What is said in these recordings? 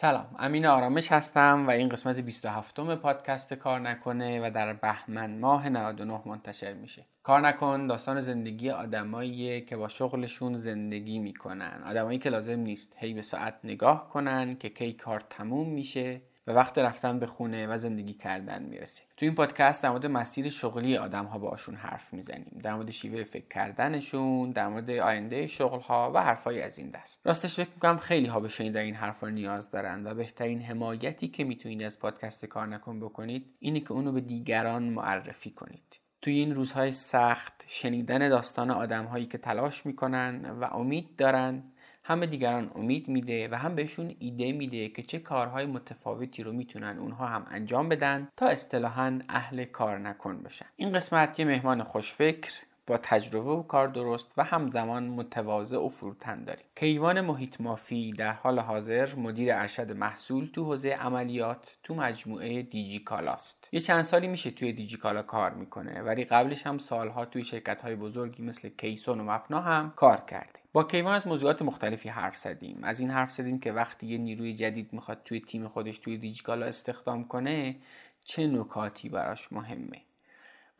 سلام امین آرامش هستم و این قسمت 27 م پادکست کار نکنه و در بهمن ماه 99 منتشر میشه. کار نکن داستان زندگی آدمایی که با شغلشون زندگی می‌کنن. آدمایی که لازم نیست هی به ساعت نگاه کنن که کی کار تموم میشه. و وقت رفتن به خونه و زندگی کردن می‌رسه تو این پادکست در مورد مسیر شغلی آدم ها باشون حرف می‌زنیم. در مورد شیوه فکر کردنشون در مورد آینده شغل ها و حرفای از این دست. راستش فکر می‌کنم خیلی ها به شنیدن این حرفا نیاز دارن و بهترین حمایتی که می‌تونید از پادکست کار نکن بکنید اینه که اونو به دیگران معرفی کنید. توی این روزهای سخت شنیدن داستان آدم هایی که تلاش می‌کنن و امید دارن هم به دیگران امید میده و هم بهشون ایده میده که چه کارهای متفاوتی رو می‌تونن اونها هم انجام بدن تا اصطلاحا اهل کار نکن بشن. این قسمت یه مهمان خوشفکر با تجربه و کار درست و همزمان متواضع و فروتن داریم. کیوان محیط مافی در حال حاضر مدیر ارشد محصول تو حوزه عملیات تو مجموعه دیجی کالاست. یه چند سالی میشه توی دیجی کالا کار می‌کنه ولی قبلش هم سالها توی شرکت های بزرگی مثل کیسون و مپنا هم کار کرده با کیوان از موضوعات مختلفی حرف زدیم. از این حرف زدیم که وقتی یه نیروی جدید می‌خواد توی تیم خودش توی دیجیکالا استخدام کنه چه نکاتی براش مهمه؟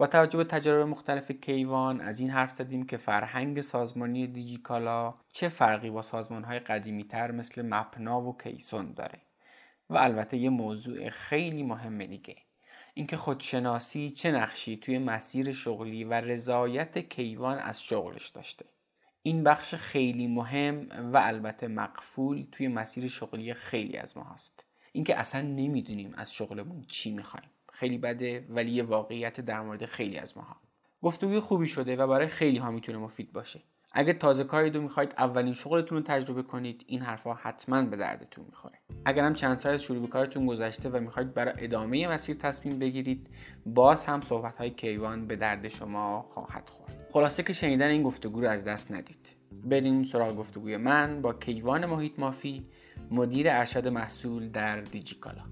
با توجه به تجارب مختلف کیوان از این حرف زدیم که فرهنگ سازمانی دیجیکالا چه فرقی با سازمانهای قدیمی تر مثل مپنا و کیسون داره؟ و البته یه موضوع خیلی مهم دیگه اینکه خودشناسی چه نقشی توی مسیر شغلی و رضایت کیوان از شغلش داشته. این بخش خیلی مهم و البته مقفول توی مسیر شغلی خیلی از ما هست اینکه اصلا نمی‌دونیم از شغلمون چی می‌خوایم. خیلی بده ولی یه واقعیت در مورد خیلی از ماها. گفتگوی خوبی شده و برای خیلی ها می‌تونه مفید باشه. اگه تازه کاری رو می‌خواید اولین شغلتون رو تجربه کنید. این حرفها حتما به دردتون می‌خوره. اگر هم چند سال از شروع کارتون گذشته و می‌خواید برای ادامه مسیر تصمیم بگیرید باز هم صحبت های کیوان به درد شما خواهد خورد. خلاصه که شنیدن این گفتگو رو از دست ندید. بریم سراغ گفتگوی من با کیوان محیط مافی مدیر ارشد محصول در دیجیکالا.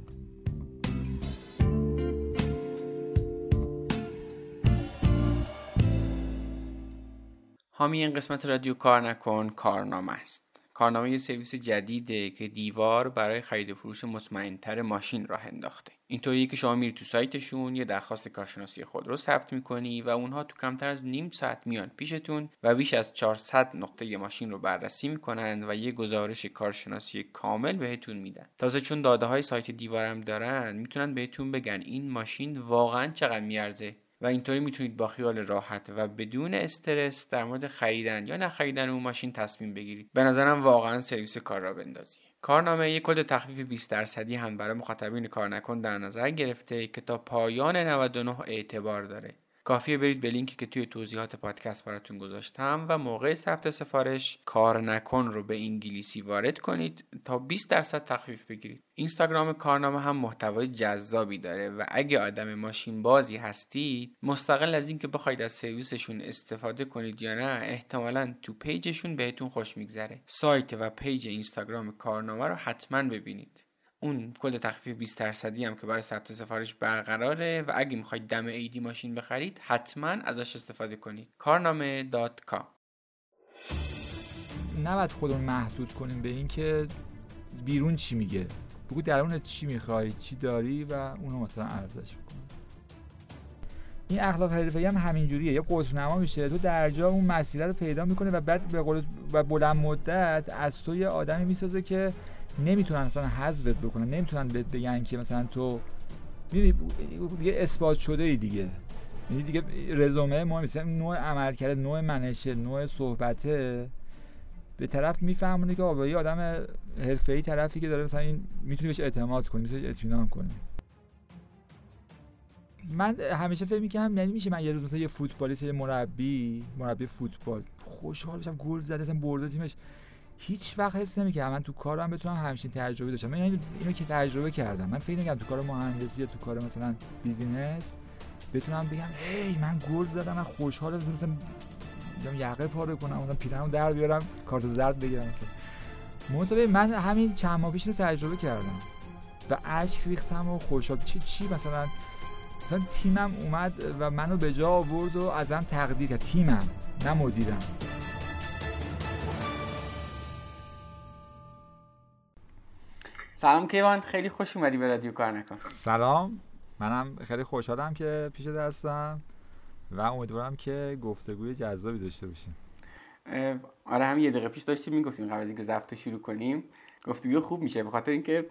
حامی این قسمت رادیو کار نکن کارنامه است. کارنامه یه سرویس جدیده که دیوار برای خرید و فروش مطمئنتر ماشین راه انداخته. اینطوریه که شما میری تو سایتشون یه درخواست کارشناسی خود رو ثبت می‌کنی و اونها تو کمتر از نیم ساعت میان پیشتون و بیش از 400 نقطه ماشین رو بررسی می‌کنن و یه گزارش کارشناسی کامل بهتون میدن. تازه چون داده های سایت دیوارم دارن می‌تونن بهتون بگن این ماشین واقعا چقدر میارزه. و اینطوری می‌تونید با خیال راحت و بدون استرس در مورد خریدن یا نخریدن اون ماشین تصمیم بگیرید. به نظرم واقعا سرویس کار راه بندازیه. کارنامه یک کد تخفیف 20 درصدی هم برای مخاطبین کار نکن در نظر گرفته که تا پایان 99 اعتبار داره. کافیه برید به لینکی که توی توضیحات پادکست براتون گذاشتم و موقع ثبت سفارش کار نکن رو به انگلیسی وارد کنید تا 20 درصد تخفیف بگیرید. اینستاگرام کارنامه هم محتوای جذابی داره و اگه آدم ماشین بازی هستید مستقل از اینکه بخواید از سرویسشون استفاده کنید یا نه احتمالا تو page شون بهتون خوش میگذره. سایت و page اینستاگرام کارنامه رو حتما ببینید. اون کد تخفیف 20 درصدی هم که برای ثبت سفارش برقراره و اگه می‌خواید دم ایدی ماشین بخرید حتما ازش استفاده کنید. کارنامه دات کام. نباید خودمون محدود کنیم به اینکه بیرون چی میگه. بگو درون چی می‌خوای چی داری و اونو مثلا ارزش بکن. این اخلاق حرفه‌ای هم همینجوریه. یه قطب نما میشه تو در جا اون مسیر رو پیدا می‌کنه و بعد به قول و بلند مدت از تو یه آدمی می‌سازه که نمی‌تونن اصلا حذفت بکنن. نمی‌تونن بهت بگن که مثلا تو می‌دونی دیگه اثبات شده ای دیگه. یعنی دیگه رزومه ما مثلا نوع عمل کرده نوع منشه نوع صحبته به طرف میفهمونه که آقا یه آدم حرفه‌ای طرفی که داره مثلا این می‌تونی بهش اعتماد کنی می‌تونی اطمینان کنی. من همیشه فکر می‌کنم یعنی میشه من یه روز مثلا یه فوتبالیست یه مربی مربی فوتبال. خوشحال بشم گل زده مثلا برده تیمش. هیچ وقت حس نمی‌کردم. من تو کارم بتونم همچین تجربه داشتم. من اینو که تجربه کردم. من فکر نمی‌کردم تو کار مهندسی یا تو کار مثلا بیزینس بتونم بگم ای من گل زدم من خوشحالم مثلا یقه پاره کنم مثلا پیرنمو در بیارم کارت زرد بگیرم. مثلا من همین چند ماه پیش رو تجربه کردم. و اشک ریختم و خوشحال چی چی مثلا؟ مثلا تیمم اومد و منو به جا آورد و ازم تقدیر کرد. تیمم نه مدیرم. سلام کیوان خیلی خوش اومدی به رادیو کار نکن. سلام منم خیلی خوشحالم که پیش هستم و امیدوارم که گفتگوی جذابی داشته باشیم. آره هم یه دقیقه پیش داشتیم می‌گفتیم قبل از اینکه ضبط شروع کنیم گفتگو خوب میشه به خاطر اینکه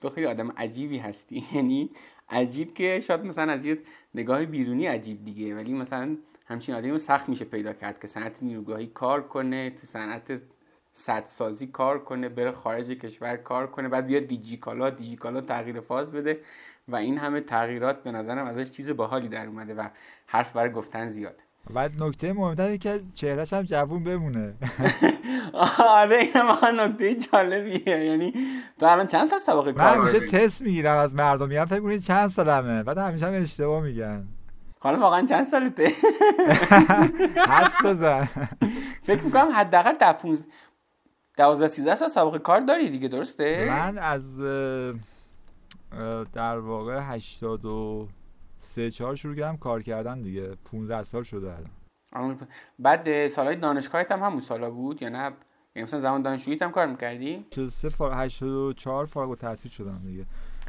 تو خیلی آدم عجیبی هستی. یعنی عجیب که شاید مثلا از یه نگاه بیرونی عجیب دیگه ولی مثلا همچین آدمی سخت میشه پیدا کرد که صنعت نیروگاهی کار کنه تو صنعت سازی کار کنه بره خارج کشور کار کنه بعد بیاد دیجیکالا دیجیکالا تغییر فاز بده و این همه تغییرات به نظرم ازش چیز باحالی در اومده و حرف برای گفتن زیاد. بعد نکته مهمتره که چهرهش هم جوون بمونه. آره این هم نکته جالبیه. یعنی تو الان چند سال سابقه کار من همیشه تست می‌گیرم از مردم میگم فکر کنید چند سالمه. بعد همیشه هم اشتباه میگن. حالا واقعا چند سالته؟ حس بزن. فکر می‌کنم حداقل در 15 12 13 سال سابقه کار داری دیگه درسته؟ من از در واقع 83 4 شروع کردم کار کردن دیگه. 15 سال شده الان. بعد سالهای دانشگاهت هم همون سالا بود یا نه؟ یعنی مثلا زمان دانشجوییت هم کار می‌کردی؟ 83 فار... 84 فارغ التحصیل شدم دیگه.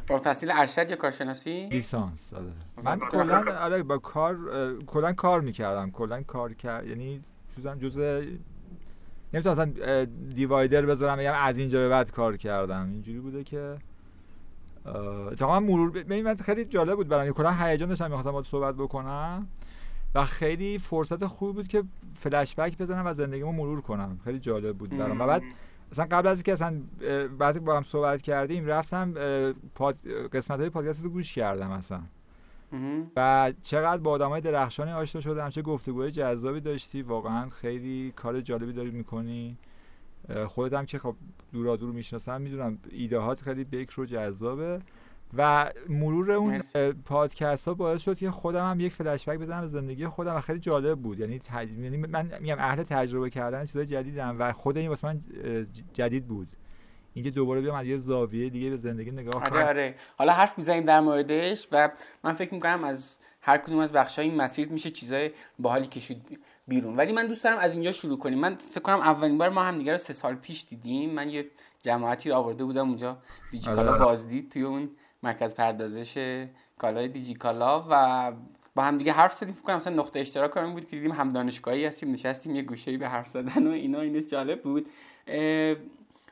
فارغ التحصیل ارشد یا کارشناسی؟ لیسانس آره. من کلا آره با کار کلا کار می‌کردم. کلا کار کرد یعنی جزء نمی‌تونم مثلا دیوایدر بذارم بگم از اینجا به بعد کار کردم. اینجوری بوده که اتفاقا مرور ببین خیلی جالب بود برام. کلا هیجان داشتم می‌خواستم باهات صحبت بکنم و خیلی فرصت خوبی بود که فلش بک بزنم و زندگیمو مرور کنم. خیلی جالب بود برام. و بعد مثلا قبل از اینکه اصلا بعد با هم صحبت کردیم رفتم پاد... قسمت های پادکست رو گوش کردم اصلا. و چقدر با آدمای درخشانی آشنا شدم چه گفتگوهای جذابی داشتی. واقعا خیلی کار جالبی داری می‌کنی. خودت هم که خب دورا دور می‌شناسم می‌دونم ایدهات خیلی بکر و جذابه. و مرور اون پادکست ها باعث شد که خودم هم یک فلش بک بزنم به زندگی خودم و خیلی جالب بود. یعنی, تج... یعنی من میگم اهل تجربه کردن چیزای جدیدم و خود این واسه من جدید بود. اینکه دوباره بیام از یه زاویه دیگه به زندگی نگاه کنم. آره. آره حالا حرف می‌زنیم در موردش و من فکر می‌کنم از هر کدوم از بخشای این مسیر میشه چیزای باحالی کشید بیرون. ولی من دوست دارم از اینجا شروع کنیم. من فکر کنم اولین بار ما هم دیگه رو سه سال پیش دیدیم. من یه جماعتی رو آورده بودم اونجا دیجیکالا آره. بازدید توی اون مرکز پردازش کالای دیجیکالا و با هم دیگه حرف زدیم. فکر کنم مثلا نقطه اشتراک کارمون بود که دیدیم هم دانشگاهی هستیم نشستیم یه گوشه‌ای به حرف زدن و اینا اینش جالب بود.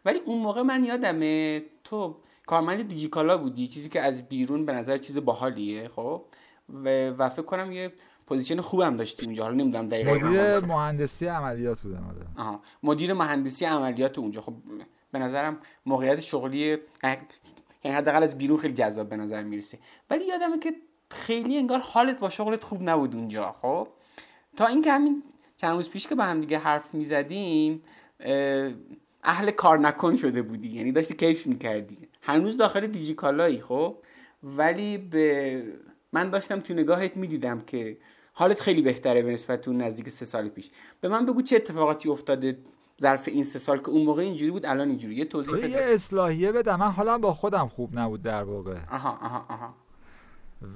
ولی اون موقع من یادمه تو کارمند دیجیکالا بودی چیزی که از بیرون به نظر چیز باحالیه خب؟ و, و فکر کنم یه position خوبم داشتی اونجا حالا نمی‌دونم دقیقاً مدیر مهندسی عملیات بودم آره آها. مدیر مهندسی عملیات اونجا. خب به نظرم موقعیت شغلی یعنی حداقل از بیرون خیلی جذاب به نظر می‌رسه. ولی یادمه که خیلی انگار حالت با شغلت خوب نبود اونجا خب؟ تا اینکه همین چند روز پیش که با هم دیگه حرف می‌زدیم اهل کار نکن شده بودی. یعنی داشتی کیف می‌کردی. هنوز داخل دیجیکالایی خب؟ ولی به من داشتم تو نگاهت می‌دیدم که حالت خیلی بهتره به نسبت اون نزدیک سه سال پیش. به من بگو چه اتفاقاتی افتاده ظرف این سه سال که اون موقع اینجوری بود الان اینجوری. یه توضیح بده یه اصلاحیه بده من حالا با خودم خوب نبود در واقع. آها آها آها.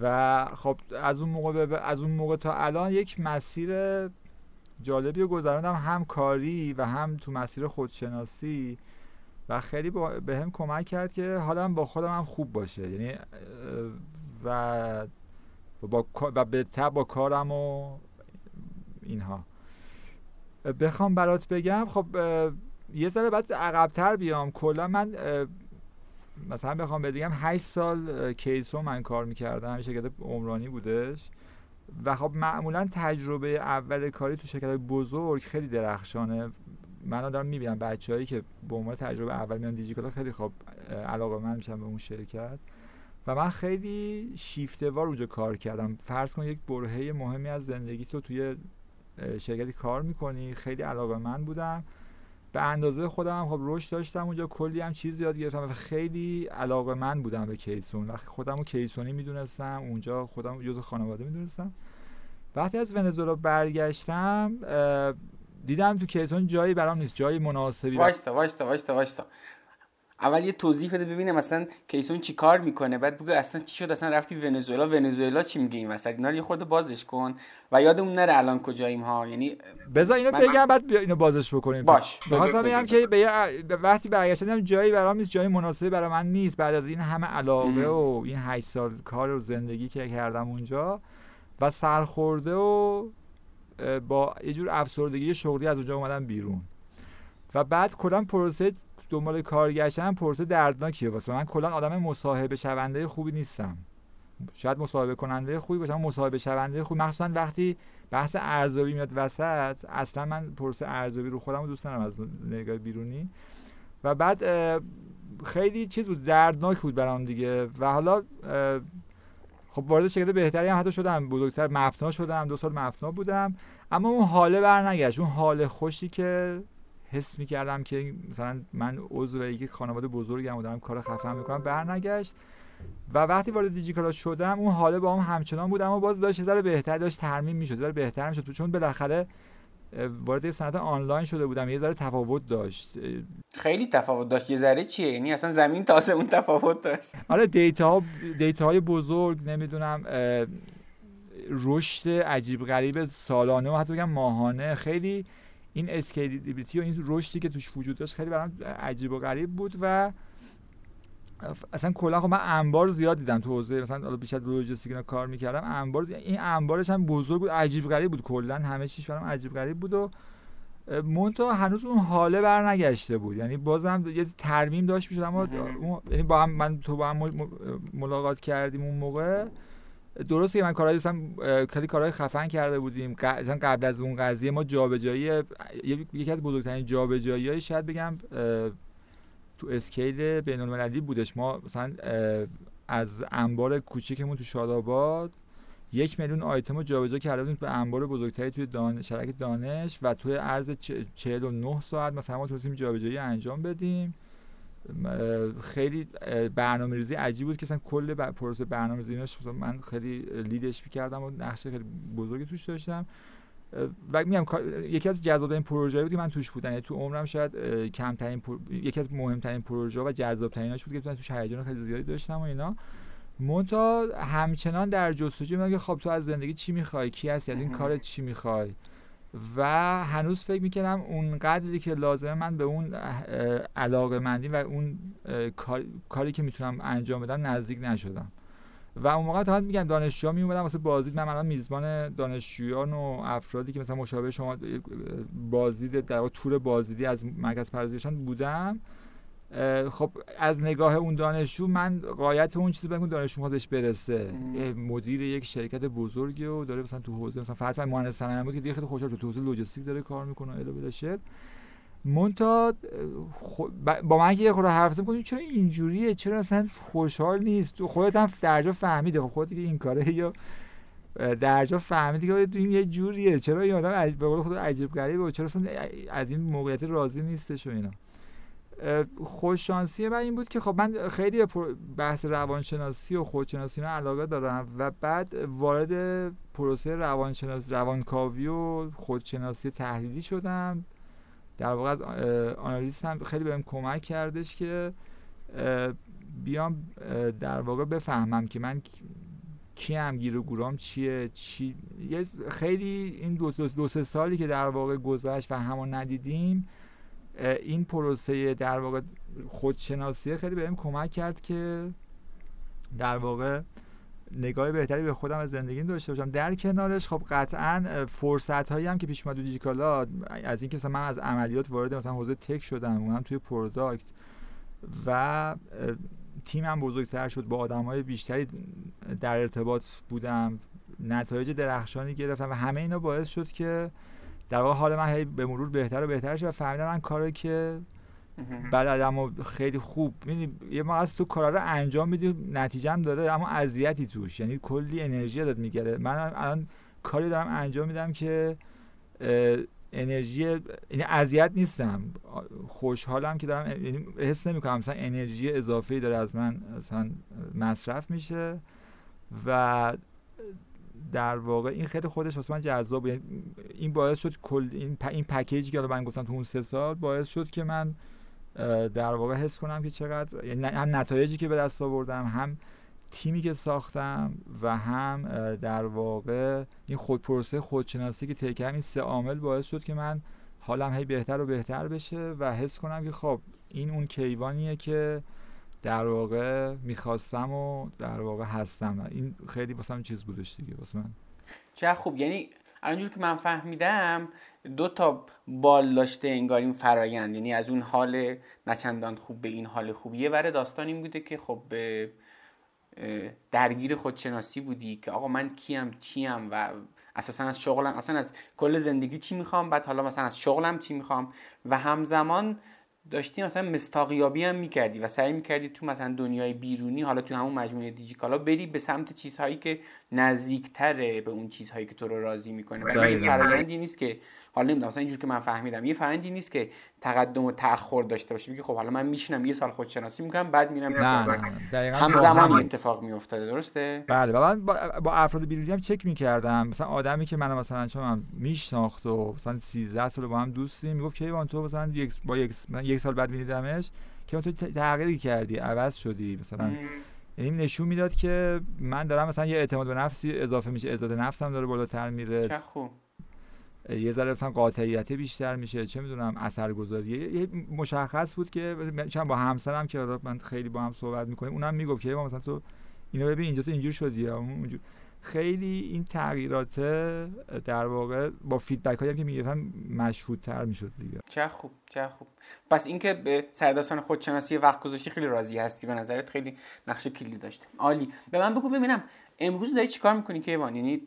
و خب از اون موقع از اون موقع تا الان یک مسیر جالبی رو گذراندم هم کاری و هم تو مسیر خودشناسی و خیلی به هم کمک کرد که حالم با خودم هم خوب باشه. یعنی و با و به تب با کارم و اینها. بخوام برات بگم خب یه ذره بعد عقبتر بیام. کلا من مثلا بخوام بگم 8 سال کیسو من کار می‌کردم. شرکت عمرانی بودش. و خب معمولا تجربه اول کاری تو شرکت بزرگ خیلی درخشانه. من دارم می‌بینم بچههایی که به عنوان تجربه اول میان دیجیکالا خیلی خب علاقه من میشن به اون شرکت. و من خیلی شیفتوار اونجا کار کردم. فرض کن یک برهه مهمی از زندگی تو توی شرکتی کار می‌کنی. خیلی علاقه من بودم. به اندازه خودم خب رشد داشتم اونجا کلی هم چیز یاد گرفتم و خیلی علاقه من بودم به کیسون. و خودم رو کیسونی می‌دونستم اونجا خودم جز خانواده می‌دونستم. وقتی از ونزوئلا برگشتم دیدم تو کیسون جایی برام نیست جایی مناسبی وایستا وایستا وایستا وایستا. اول یه توضیح بده ببینه مثلا کیسون چی کار می‌کنه بعد بگو اصلا چی شد اصلا رفتی ونزوئلا ونزوئلا چی میگه این وسط اینا رو یه خورده بازش کن و یادمون نره الان کجاییم ها یعنی بذار اینو من- بگم بعد بیا اینو بازش بکنیم باش. بگو- بگم که به وقتی برگشتم جایی برام نیست جایی مناسبی برای من نیست بعد از این همه علاقه. و این 8 سال کار و زندگی که کردم اونجا و سرخورده و با یه جور افسردگی شغلی از اونجا اومدم بیرون و بعد کلا پروسه دنبال کار گشتن پروسه دردناکیه واسه من. کلا آدم مصاحبه شونده خوبی نیستم. شاید مصاحبه کننده خوبی باشم مصاحبه شونده خوبی. مخصوصا وقتی بحث ارزیابی میاد وسط اصلا من پروسه ارزیابی رو خودم دوست ندارم از نگاه بیرونی. و بعد خیلی چیز بود دردناک بود برام دیگه. و حالا خب وارد شرکت بهتری هم حتی شدم بزرگتر مپنا شدم دو سال مپنا بودم. اما اون حاله برنگشت اون حال خوشی که حس می‌کردم که مثلا من عضو یک خانواده بزرگم و دارم کار خفن می‌کنم برنگشت. و وقتی وارد دیجیکالا شدم اون حاله با هم همچنان بود اما باز داشت یه ذره بهتر داشت ترمیم می‌شد ذره بهتر می‌شد. چون بالاخره وارد صنعت آنلاین شده بودم یه ذره تفاوت داشت. خیلی تفاوت داشت. یه ذره چیه؟ یعنی اصلا زمین تا آسمون تفاوت داشت. آره دیتا ها دیتا های بزرگ نمی‌دونم رشد عجیب غریب سالانه و حتی بگم ماهانه خیلی این scalability و این رشدی که توش وجود داشت خیلی برام عجیب و غریب بود و اصلا کلا خب من انبار زیاد دیدم تو حوزه مثلا حالا بیشتر لوجستیک اینا کار می‌کردم انبار زیاد- این انبارش هم بزرگ بود عجیب غریب بود کلا همه چیش برام عجیب غریب بود و منتها هنوز اون حاله برنگشته بود. یعنی بازم یه ترمیم داشت می‌شد اما یعنی با هم من تو با هم مل- ملاقات کردیم اون موقع. درسته که من کارهای اه، خیلی کارهای خفن کرده بودیم. مثلا قبل از اون قضیه ما جابجایی یکی از بزرگترین جابجایی شاید بگم تو اسکیل بین المللی بودش. ما مثلا از انبار کوچیکمون تو شاداباد یک میلیون آیتم رو جابجا کرده بودیم به انبار بزرگتری توی دان... شرکت دانش و توی عرض چ- 49 ساعت مثلا ما تونستیم جابجایی انجام بدیم. خیلی برنامه ریزی عجیب بود که مثلا کل پروسه برنامه ریزی مثلا من خیلی لیدش می‌کردم و نقش خیلی بزرگی توش داشتم. و میگم یکی از جذابترین پروژه‌ای بود که من توش بودم. یعنی تو عمرم شاید کمترین پر... یکی از مهمترین پروژه و جذابتریناش بود که من توش هیجان خیلی زیادی داشتم و اینا. مونتا همچنان در جستجوی بودم که خب تو از زندگی چی می‌خوای؟ کی هستی؟ از این. کارت چی می‌خوای؟ و هنوز فکر می‌کنم اون قدری که لازمه من به اون علاقه مندی و اون کاری که می‌تونم انجام بدم نزدیک نشدم. و اون موقع تا میگم دانشجوها می اومدن واسه بازدید. من الان میزبان دانشجویان و افرادی که مثلا مشابه شما بازدید در واقع تور بازدیدی از مرکز پرورششان بودم. خب از نگاه اون دانشجو من قایت اون چیزی بگم دانشجو خودش برسه. مدیر یک شرکت بزرگی و داره مثلا تو حوزه مثلا فرض مهندس صنایع بود که دیگه خیلی خوشحال شد تو حوزه لوجستیک داره کار می‌کنه الی بلا شعر مونتا با من که یه خورده حرف زدم گفتم چرا اینجوریه؟ چرا اصلا خوشحال نیست؟ تو خودت هم درجا فهمیده خب خودت که این کاره یا درجا فهمیدی که تو این یه جوریه؟ چرا این آدم به قول خود عجیب غریبه و چرا اصلا از این موقعیت راضی نیستش و اینا؟ خوششانسی من این بود که خب من خیلی بحث روانشناسی و خودشناسی علاقه دارم و بعد وارد پروسه روانشناسی روانکاوی و خودشناسی تحلیلی شدم. در واقع از آنالیست هم خیلی بهم کمک کردش که بیام در واقع بفهمم که من کی- کیم گیر و گورام چیه چی خیلی این دو, دو, دو سه سالی که در واقع گذشت و همون ندیدیم این پروسه در واقع خودشناسی خیلی بهم کمک کرد که در واقع نگاه بهتری به خودم از زندگیم داشته باشم. در کنارش خب قطعا فرصت هایی هم که پیش اومد دیجیکالا از اینکه مثلا من از عملیات وارد مثلا حوزه tech شدم اونم توی product و تیمم بزرگتر شد با آدم های بیشتری در ارتباط بودم نتایج درخشانی گرفتم و همه اینا باعث شد که در واقع حال من هی به مرور بهتر و بهتر شد و فهمیدم من کاری که بلدم و خیلی خوب می‌دونی یه موقع از تو کارا رو انجام میدی نتیجه هم داره اما اذیتی توش یعنی کلی انرژی ازت می‌گیره من الان کاری دارم انجام میدم که انرژی یعنی اذیت نیستم. خوشحالم که دارم یعنی حس نمی‌کنم مثلا انرژی اضافه داره از من مثلا مصرف میشه و در واقع این خیلی خودش واسه من جذاب این باعث شد کل این پ- این پکیجی که من گفتم تو اون سه سال باعث شد که من در واقع حس کنم که چقدر یعنی هم نتایجی که به دست آوردم هم تیمی که ساختم و هم در واقع این خود پروسه خودشناسی که طی این سه عامل باعث شد که من حالم هی بهتر و بهتر بشه و حس کنم که خب این اون کیوانیه که در واقع می‌خواستم و در واقع هستم. این خیلی واسه چیز بودش دیگه واسه من. چه خوب. یعنی الانجور که من فهمیدم دو تا بال داشته انگار این فرایند. یعنی از اون حال نچندان خوب به این حال خوب. یه بره داستان این بوده که خب به درگیر خودشناسی بودی که آقا من کیم چیم و اساسا از شغلم اصلا از کل زندگی چی می‌خوام؟ بعد حالا مثلا از شغلم چی می‌خوام؟ و همزمان داشتی مثلا مستاقیابی هم می‌کردی و سعی می‌کردی تو مثلا دنیای بیرونی حالا تو همون مجموعه دیجیکالا بری به سمت چیزهایی که نزدیکتره به اون چیزهایی که تو رو راضی می‌کنه. و این فرایندی نیست که حالا نمی‌دونم مثلا اینجور که من فهمیدم. یه فرندی نیست که تقدم و تاخر داشته باشه میگه خب حالا من میشینم یه سال خودشناسی می‌کنم بعد میرم نه نه همزمان اتفاق میافتاده درسته؟ بله و من با, با افراد بیرونی هم چک می‌کردم. مثلا آدمی که منو مثلا چون من میشناخت و مثلا 13 سال با هم دوستیم می‌گفت کیوان تو مثلا یک با یک, یک سال بعد میدیدمش که تو تغییری کردی عوض شدی. مثلا یعنی نشون می‌داد که من دارم مثلا یه اعتماد به نفسی اضافه میشه عزت نفسم داره بالاتر میره. چه خوب. یه ذره مثلا قاطعیت بیشتر میشه چه می‌دونم اثرگذاری. یه مشخص بود که چند با همسرم که من خیلی با هم صحبت می‌کنیم اونم می‌گفت که مثلا تو اینو ببین اینجا تو اینجور شدی یا اونجور خیلی این تغییرات در واقع با فیدبک هایی که می‌گرفتم مشهودتر می‌شد دیگه. چه خوب چه خوب. پس اینکه به سرداستان خودشناسی وقت گذاشتی خیلی راضی هستی به نظرت؟ خیلی نقش کلی داشته عالی. به من بگو ببینم امروز داری چیکار می‌کنی که یعنی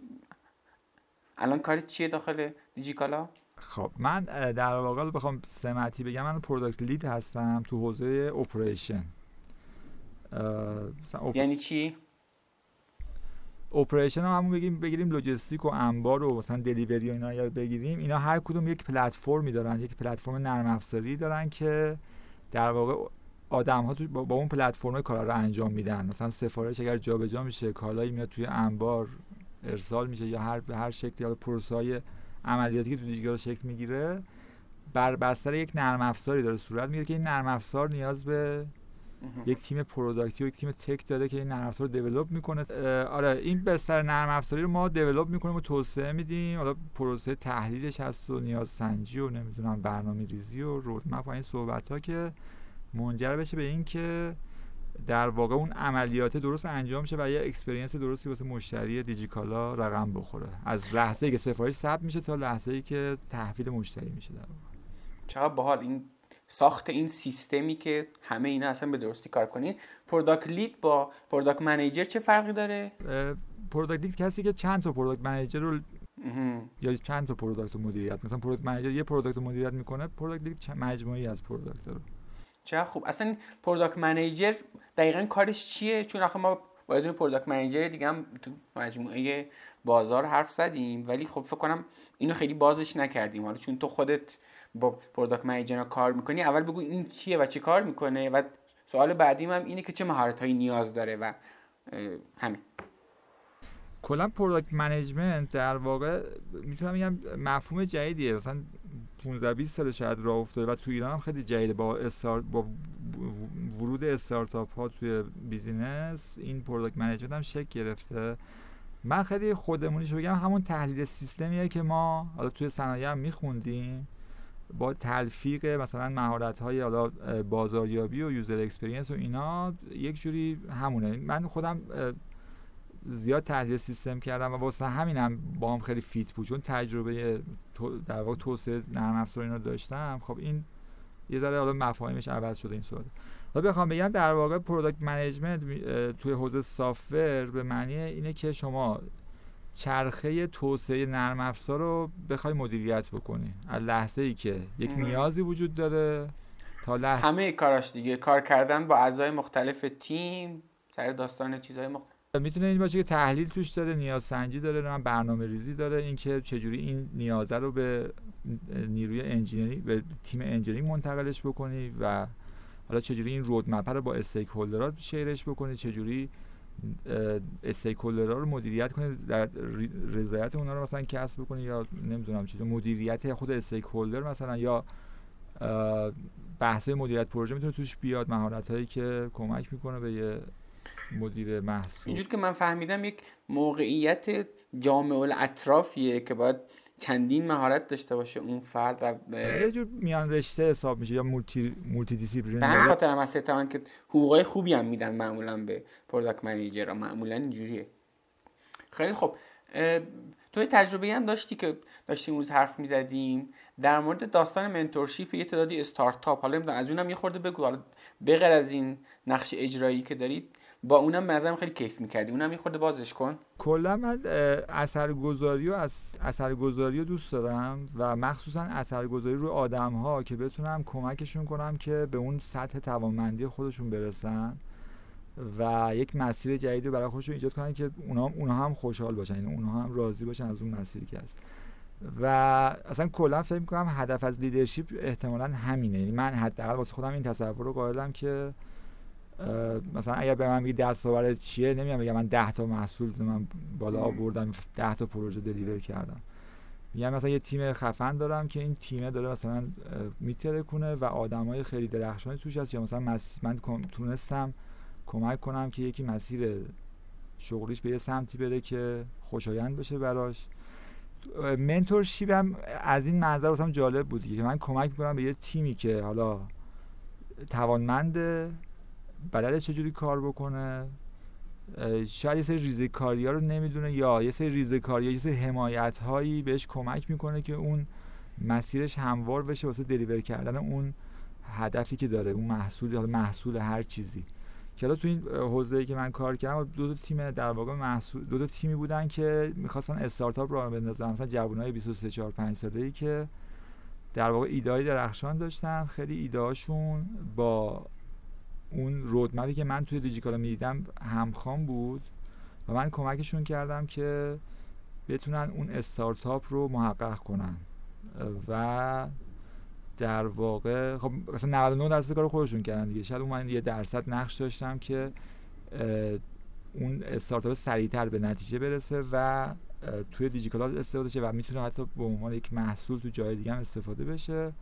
الان کارت چیه داخل دیجیکالا؟ خب من در واقع بخوام سمتی بگم من product lead هستم تو حوزه operation یعنی چی؟ operation هم همون بگیم بگیریم لوجستیک و انبار و مثلا delivery و اینا بگیریم اینا هر کدوم یک پلتفرمی دارن یک پلتفرم نرم افزاری دارن که در واقع آدم ها با اون پلتفرم کارا رو انجام میدن. مثلا سفارش اگر جابجا میشه کالایی میاد توی انبار ارسال میشه یا هر به هر شکلی حالا پروسه عملیاتی که تو دیجیتال شکل می‌گیره بر بستر یک نرم افزاری داره صورت می‌گیره که این نرم افزار نیاز به یک تیم product ی و یک تیم tech داره که این نرم افزار رو develop می‌کنه. آره این بستر نرم افزاری رو ما develop می‌کنیم و توسعه میدیم. حالا پروسه تحلیلش هست و نیاز سنجی و نمی‌دونم برنامه ریزی و roadmap و این صحبت ها که منجر بشه به این که در واقع اون عملیات درست انجام شه و یه experience درستی واسه مشتری دیجیکالا رقم بخوره. از لحظه ای که سفارش ثبت میشه تا لحظه ای که تحویل مشتری میشه در واقع. چقدر باحال. این ساخت این سیستمی که همه اینا اصلا به درستی کار کنین. product lead با product manager چه فرقی داره؟ product lead کسی که چند تا product manager رو یا چند تا product مدیریت مثلا product manager یه product مدیریت می‌کنه product lead مجموعه‌ای از product رو چه خوب. اصلا product manager دقیقا کارش چیه؟ چون آخه ما با یه product manager دیگه هم تو مجموعه بازار حرف زدیم ولی خب فکر کنم اینو خیلی بازش نکردیم. حالا چون تو خودت با product manager کار می‌کنی اول بگو این چیه و چه کار می‌کنه و سوال بعدیم هم اینه که چه مهارت هایی نیاز داره و همین. کلا product management در واقع می‌تونم بگم مفهوم جدیدیه. مثلا 15 20 سال شاید راه افتاده و تو ایران هم خیلی جدیده. با استار با ورود استارتاپ ها توی بیزینس این product management هم شکل گرفته. من خیلی خودمونیش بگم همون تحلیل سیستمیه که ما حالا توی صنایع هم میخوندیم. با تلفیق مثلا مهارت های حالا بازاریابی و user experience و اینا یک جوری همونه. من خودم زیاد تحلیل سیستم کردم و واسه همینم با هم خیلی fit بود. چون تجربه در واقع توسعه نرم افزار اینا داشتم. خب این یه ذره حالا مفاهیمش عوض شده این صورت حالا بخوام بگم در واقع product management توی حوزه software به معنی اینه که شما چرخه توسعه نرم افزار رو بخوای مدیریت بکنی. از لحظه ای که یک نیازی وجود داره تا لحظه همه کاراش دیگه. کار کردن با اعضای مختلف تیم سر داستان چیزهای مختلف می‌تونه این باشه که تحلیل توش داره نیاز سنجی داره برنامه ریزی داره اینکه چجوری این نیازه رو به نیروی engineering به تیم engineering منتقلش بکنی و حالا چجوری این roadmap رو با stakeholder ات share ش بکنی چجوری stakeholder ها رو مدیریت کنی در رضایت اونا رو مثلا کسب بکنی یا نمی‌دونم چیزی مدیریت خود stakeholder مثلا یا بحث مدیریت پروژه می‌تونه توش بیاد مهارت هایی که کمک می‌کنه به یه مدیر محصول. اینجور که من فهمیدم یک موقعیت جامع‌الاطرافیه که باید چندین مهارت داشته باشه اون فرد و یه جور میان رشته حساب میشه یا multi multi-discipline به همین خاطر هم هست که حقوقای خوبی هم میدن معمولا به product manager معمولا اینجوریه. خیلی خب تو تجربه هم داشتی که داشتیم روز حرف می‌زدیم. در مورد داستان mentorship یه تعدادی استارتاپ حالا از اونم یه خورده بگو. حالا بغیر از این نقش اجرایی که دارید با اونم به خیلی کیف می‌کردی. اونم یه خورده بازش کن. کلا من اثرگذاری و اثرگذاری رو دوست دارم و مخصوصا اثرگذاری روی آدم ها که بتونم کمکشون کنم که به اون سطح توانمندی خودشون برسن و یک مسیر جدیدی برای خودشون ایجاد کنن که اونا, اونا هم خوشحال باشن یعنی اونا هم راضی باشن از اون مسیری که هست. و اصلا کلا فکر می‌کنم هدف از لیدرشپ احتمالا همینه. یعنی من حداقل واسه خودم این تصور رو قائلم که مثلا اگر به من میگه دستاورد چیه نمیام بگم من 10 تا محصول من بالا آوردم 10 تا پروژه دلیور کردم. میگم مثلا یه تیم خفن دارم که این تیمه داره مثلا میتره کنه و آدمای خیلی درخشانی توش هست یا مثلا من تونستم کمک کنم که یکی مسیر شغلیش به یه سمتی بره که خوشایند بشه براش. منتورشیپ هم از این منظر واسم جالب بود که من کمک می‌کنم به یه تیمی که حالا توانمنده بلد چجوری کار بکنه؟ شاید یه سری ریزکاری ها رو نمی‌دونه یا یه سری ریزکاری یه سری حمایت هایی بهش کمک می‌کنه که اون مسیرش هموار بشه واسه دلیور کردن اون هدفی که داره اون محصول حالا محصول هر چیزی. که تو این حوزه که من کار کردم دو تا تیم در واقع محصول دو تا تیمی بودن که می‌خواستن استارتاپ رو بندازن مثلا جوانای 23 4 5 ساله‌ای که در واقع ایدای درخشان داشتن. خیلی ایدهاشون با اون رودمپی که من توی دیجیکالا می‌دیدم همخوان بود و من کمکشون کردم که بتونن اون استارتاپ رو محقق کنن. و در واقع خب مثلا 99 درصد کار خودشون کردن دیگه. شاید من یه درصد نقش داشتم که اون استارتاپ سریعتر به نتیجه برسه و توی دیجیکالا استفاده شه و می‌تونه حتی به عنوان یک محصول تو جای دیگه هم استفاده بشه.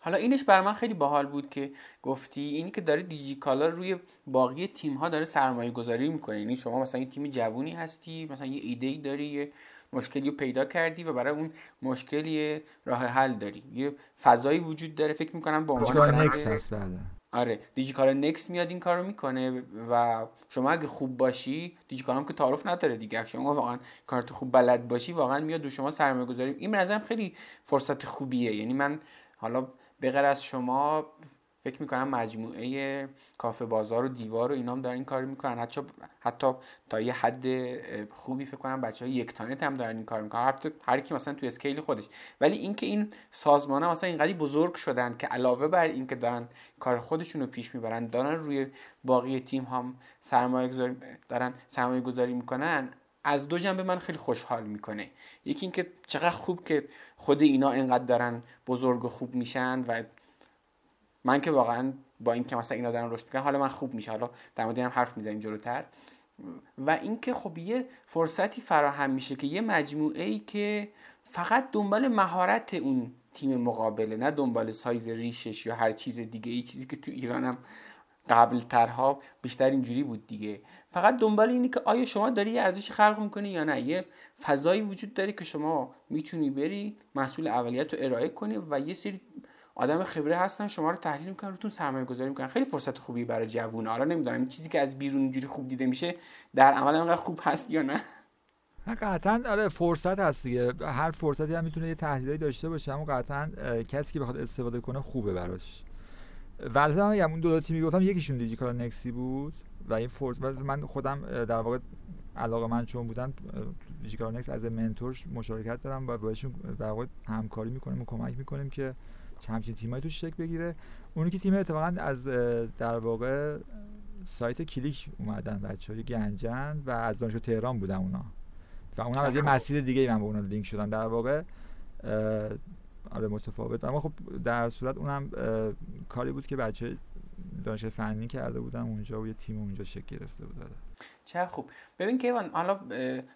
حالا اینش بر من خیلی باحال بود که گفتی اینی که داره دیجیکالا روی باقی تیم ها داره سرمایه گذاری می‌کنه. یعنی شما مثلا یه تیم جوونی هستی مثلا یه ایده ای داری یه مشکلی رو پیدا کردی و برای اون مشکلی راه حل داری. یه فضایی وجود داره فکر می‌کنم با عنوان بله. آره دیجیکالا نکست میاد این کارو می‌کنه و شما اگه خوب باشی دیجیکالا هم که تعارف نداره دیگه. شما واقعا کارت خوب بلد باشی واقعا میاد دو شما سرمایه گذاری این به خیلی فرصت خوبیه. یعنی من حالا به از شما فکر می‌کنم مجموعه کافه بازار و دیوار و اینا هم دارن این کار می‌کنن. حتی حتی تا یه حد خوبی فکر کنم بچه های یک تانت هم دارن این کار می‌کنن. هر هر کی مثلا تو اسکیل خودش. ولی اینکه این سازمان ها مثلا اینقدر بزرگ شدن که علاوه بر اینکه دارن کار خودشون رو پیش می‌برن دارن روی باقی تیم هم سرمایه گذاری دارن سرمایه گذاری می‌کنن از دو جنبه من خیلی خوشحال می‌کنه. یکی اینکه چقدر خوب که خود اینا اینقدر دارن بزرگ و خوب میشن و من که واقعا با اینکه مثلا اینا دارن رشد می‌کنن حالا من خوب میشه حالا در مورد هم حرف می‌زنیم جلوتر. و اینکه خب یه فرصتی فراهم میشه که یه مجموعه ای که فقط دنبال مهارت اون تیم مقابله نه دنبال سایز ریشش یا هر چیز دیگه. ای چیزی که تو ایرانم قبل ترها بیشتر اینجوری بود دیگه. فقط دنبال اینی که آیا شما داری یه ارزش خلق می‌کنی یا نه؟ یه فضایی وجود داری که شما می‌تونی بری محصول اولیت رو ارائه کنی و یه سری آدم خبره هستن شما رو تحلیل می‌کنن روتون سرمایه گذاری می‌کنن. خیلی فرصت خوبی برای جوون حالا نمی‌دونم چیزی که از بیرون اینجوری خوب دیده میشه در عمل انقدر خوب هست یا نه؟ قطعا آره فرصت هست دیگه. هر فرصتی هم می‌تونه یه تحلیلی داشته باشه اما قطعا کسی که بخواد استفاده کنه خوبه براش. ولزم هم اون دو, دو تیمی گفتم یکیشون دیجیکالا نکسی بود. و این فورس من خودم در واقع علاقه من چون بودن دیجیکالا نکس از منتور مشارکت دارم و باشون در واقع همکاری می‌کنیم و کمک می‌کنیم که همچین تیمایی توش شکل بگیره. اونی که تیم اتفاقا از در واقع سایت کلیک اومدن بچه های گنجن و از دانشگاه تهران بودن اونا. و اونا از یه مسیر دیگه ای من به اونا لینک شدم در واقع آره متفاوت. اما خب در صورت اونم کاری بود که بچه دانش فنی کرده بودم اونجا و یه تیم اونجا شکل گرفته بود. آره. چه خوب. ببین که حالا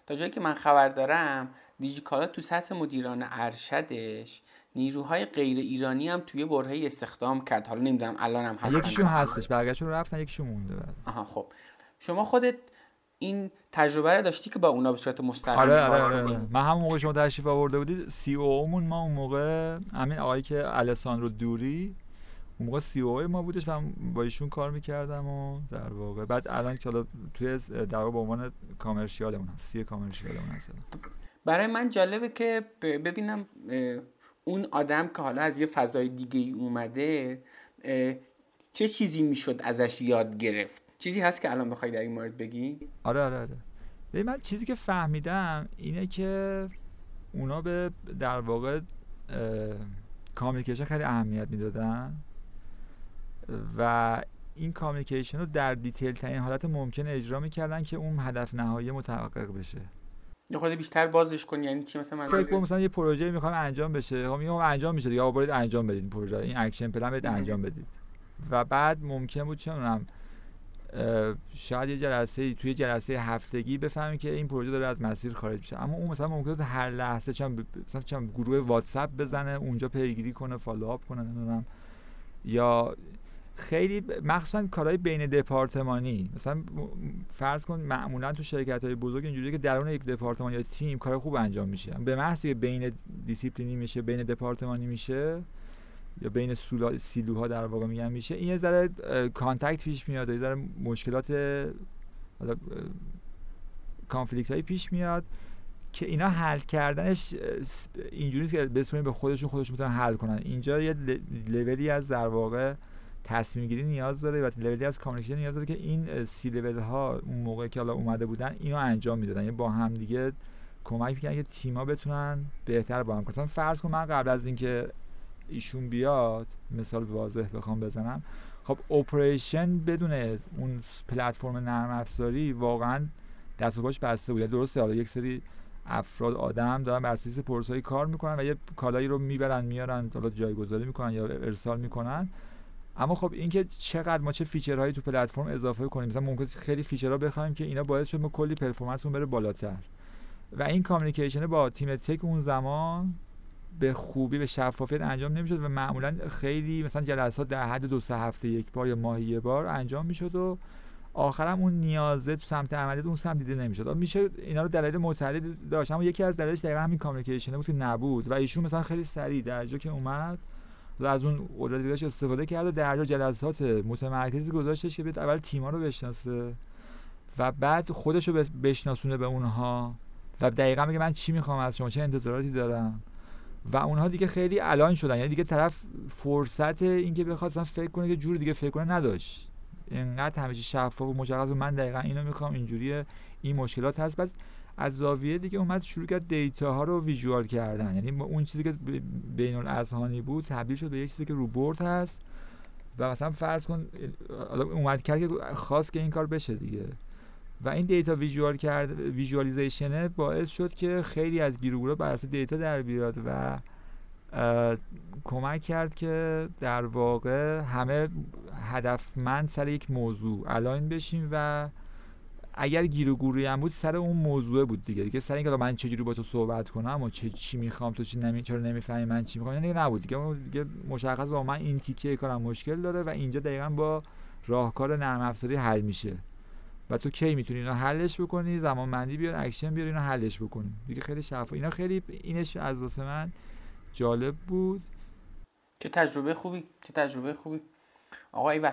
تا جایی که من خبر دارم دیجیکالا تو سطح مدیران ارشدش نیروهای غیر ایرانی هم توی برهه استخدام کرد. حالا نمی‌دونم الان هم هستن یکیشون هستش بقیه‌شون رفتن یکیشون مونده بعد. آها خب. شما خودت این تجربه رو داشتی که با اونا به صورت مستقیم آره آره, آره, آره. من همون موقع شما تشریف آورده بودید سی او مون ما اون موقع همین آقایی که الساندرو دوری اون موقع سی او ما بودش و با ایشون کار می‌کردم و در واقع. بعد الان که توی در واقع به عنوان کامرشیالمون هست سی کامرشیالمون هست برای من جالبه که ببینم اون آدم که حالا از یه فضای دیگه ای اومده چه چیزی می‌شد ازش یاد گرفت؟ چیزی هست که الان بخوای در این مورد بگی؟ آره آره آره. من چیزی که فهمیدم اینه که اونا به در واقع communication خیلی اهمیت می‌دادن. و این communication رو در detail ترین حالت ممکن اجرا می‌کردن که اون هدف نهایی متحقق بشه. یه خورده بیشتر بازش کن یعنی چی؟ مثلا من فکر مثلا یه پروژه می‌خوام انجام بشه. خب میگم انجام میشه یا برید انجام بدید پروژه. این action plan بدید انجام بدید. و بعد ممکن بود چه می‌دونم شاید یه جلسه توی جلسه هفتگی بفهمیم که این پروژه داره از مسیر خارج میشه. اما اون مثلا ممکنه هر لحظه چم مثلا گروه واتساپ بزنه اونجا پیگیری کنه follow up کنه نمی‌دونم. یا خیلی مخصوصا کارهای بین دپارتمانی. مثلا فرض کن معمولا تو شرکت های بزرگ اینجوریه که درون یک دپارتمان یا تیم کار خوب انجام میشه. به محض بین دیسیپلینی میشه بین دپارتمانی میشه یا بین silo ها در واقع میگن میشه این یه ذره conflict پیش میاد یه ذره مشکلات conflict هایی پیش میاد که اینا حل کردنش اینجوریه که بسپرین به خودشون خودشون می‌تونن حل کنن. اینجا یه لولی از در واقع تصمیم گیری نیاز داره و level ی از communication نیاز داره که این سی لول ها اون موقع که حالا اومده بودن اینو انجام می‌دادن. یعنی با هم دیگه کمک می‌کنن که تیما بتونن بهتر با هم کنن. فرض کن من قبل از اینکه ایشون بیاد مثال واضح بخوام بزنم. خب operation بدون اون پلتفرم نرم افزاری واقعا دست و پاش بسته بود. یعنی درسته حالا یک سری افراد آدم دارن بر اساس پروسه‌ای کار می‌کنن و یه کالایی رو می‌برن میارن حالا جایگذاری می‌کنن یا ارسال می‌کنن. اما خب اینکه چقدر ما چه feature هایی تو پلتفرم اضافه کنیم مثلا ممکن خیلی feature ها بخوایم که اینا باعث شد ما کلی performance مون بره بالاتر. و این کامیکیشن با تیم تک اون زمان به خوبی به شفافیت انجام نمی‌شد و معمولا خیلی مثلا جلسات در حد دو سه هفته یک بار یا ماهی یه بار انجام می‌شد و آخرم اون نیازه تو سمت عملیات اون سمت دیده نمی‌شد. میشه اینا رو دلایل متعددی داشت اما یکی از دلایلش دقیقا همین کامیکیشن بود که نبود و ایشون مثلا خیلی سریع در که اومد و از اون قدرت استفاده کرد و در جلسات متمرکزی گذاشتش که بیاد اول تیما رو بشناسه و بعد خودش رو بشناسونه به اونها و دقیقا میگه من چی می‌خوام از شما چه انتظاراتی دارم؟ و اونها دیگه خیلی الان شدن یعنی دیگه طرف فرصت اینکه بخواد مثلا فکر کنه که جور دیگه فکر کنه نداشت. اینقدر همیشه شفاف و مشخص من دقیقا اینو می‌خوام اینجوری این مشکلات هست. بس از زاویه دیگه اومد شروع کرد دیتا ها رو ویژوال کردن. یعنی اون چیزی که بین الاذهانی بود تبدیل شد به یک چیزی که رو بورد هست و مثلا فرض کن اومد کرد که خاص که این کار بشه دیگه. و این data visual کرد visualization باعث شد که خیلی از گیروگورا بر اساس data در بیاد و کمک کرد که در واقع همه هدفمند سر یک موضوع align بشیم و اگر گیر و گوری هم بود سر اون موضوع بود دیگه. دیگه سر اینکه من چجوری با تو صحبت کنم و چه چی می‌خوام تو چی نمی چرا نمی‌فهمی من چی می‌خوام دیگه نبود دیگه. دیگه مشخص با من این تیکه کارم مشکل داره و اینجا دقیقا با راهکار نرم افزاری حل میشه. و تو کی می‌تونی اینا حلش بکنی؟ زمان بندی بیار اکشن بیار اینا حلش بکنی. دیگه خیلی شفاف اینا خیلی اینش از واسه من جالب بود. چه تجربه خوبی؟ چه تجربه خوبی؟ آقا ایول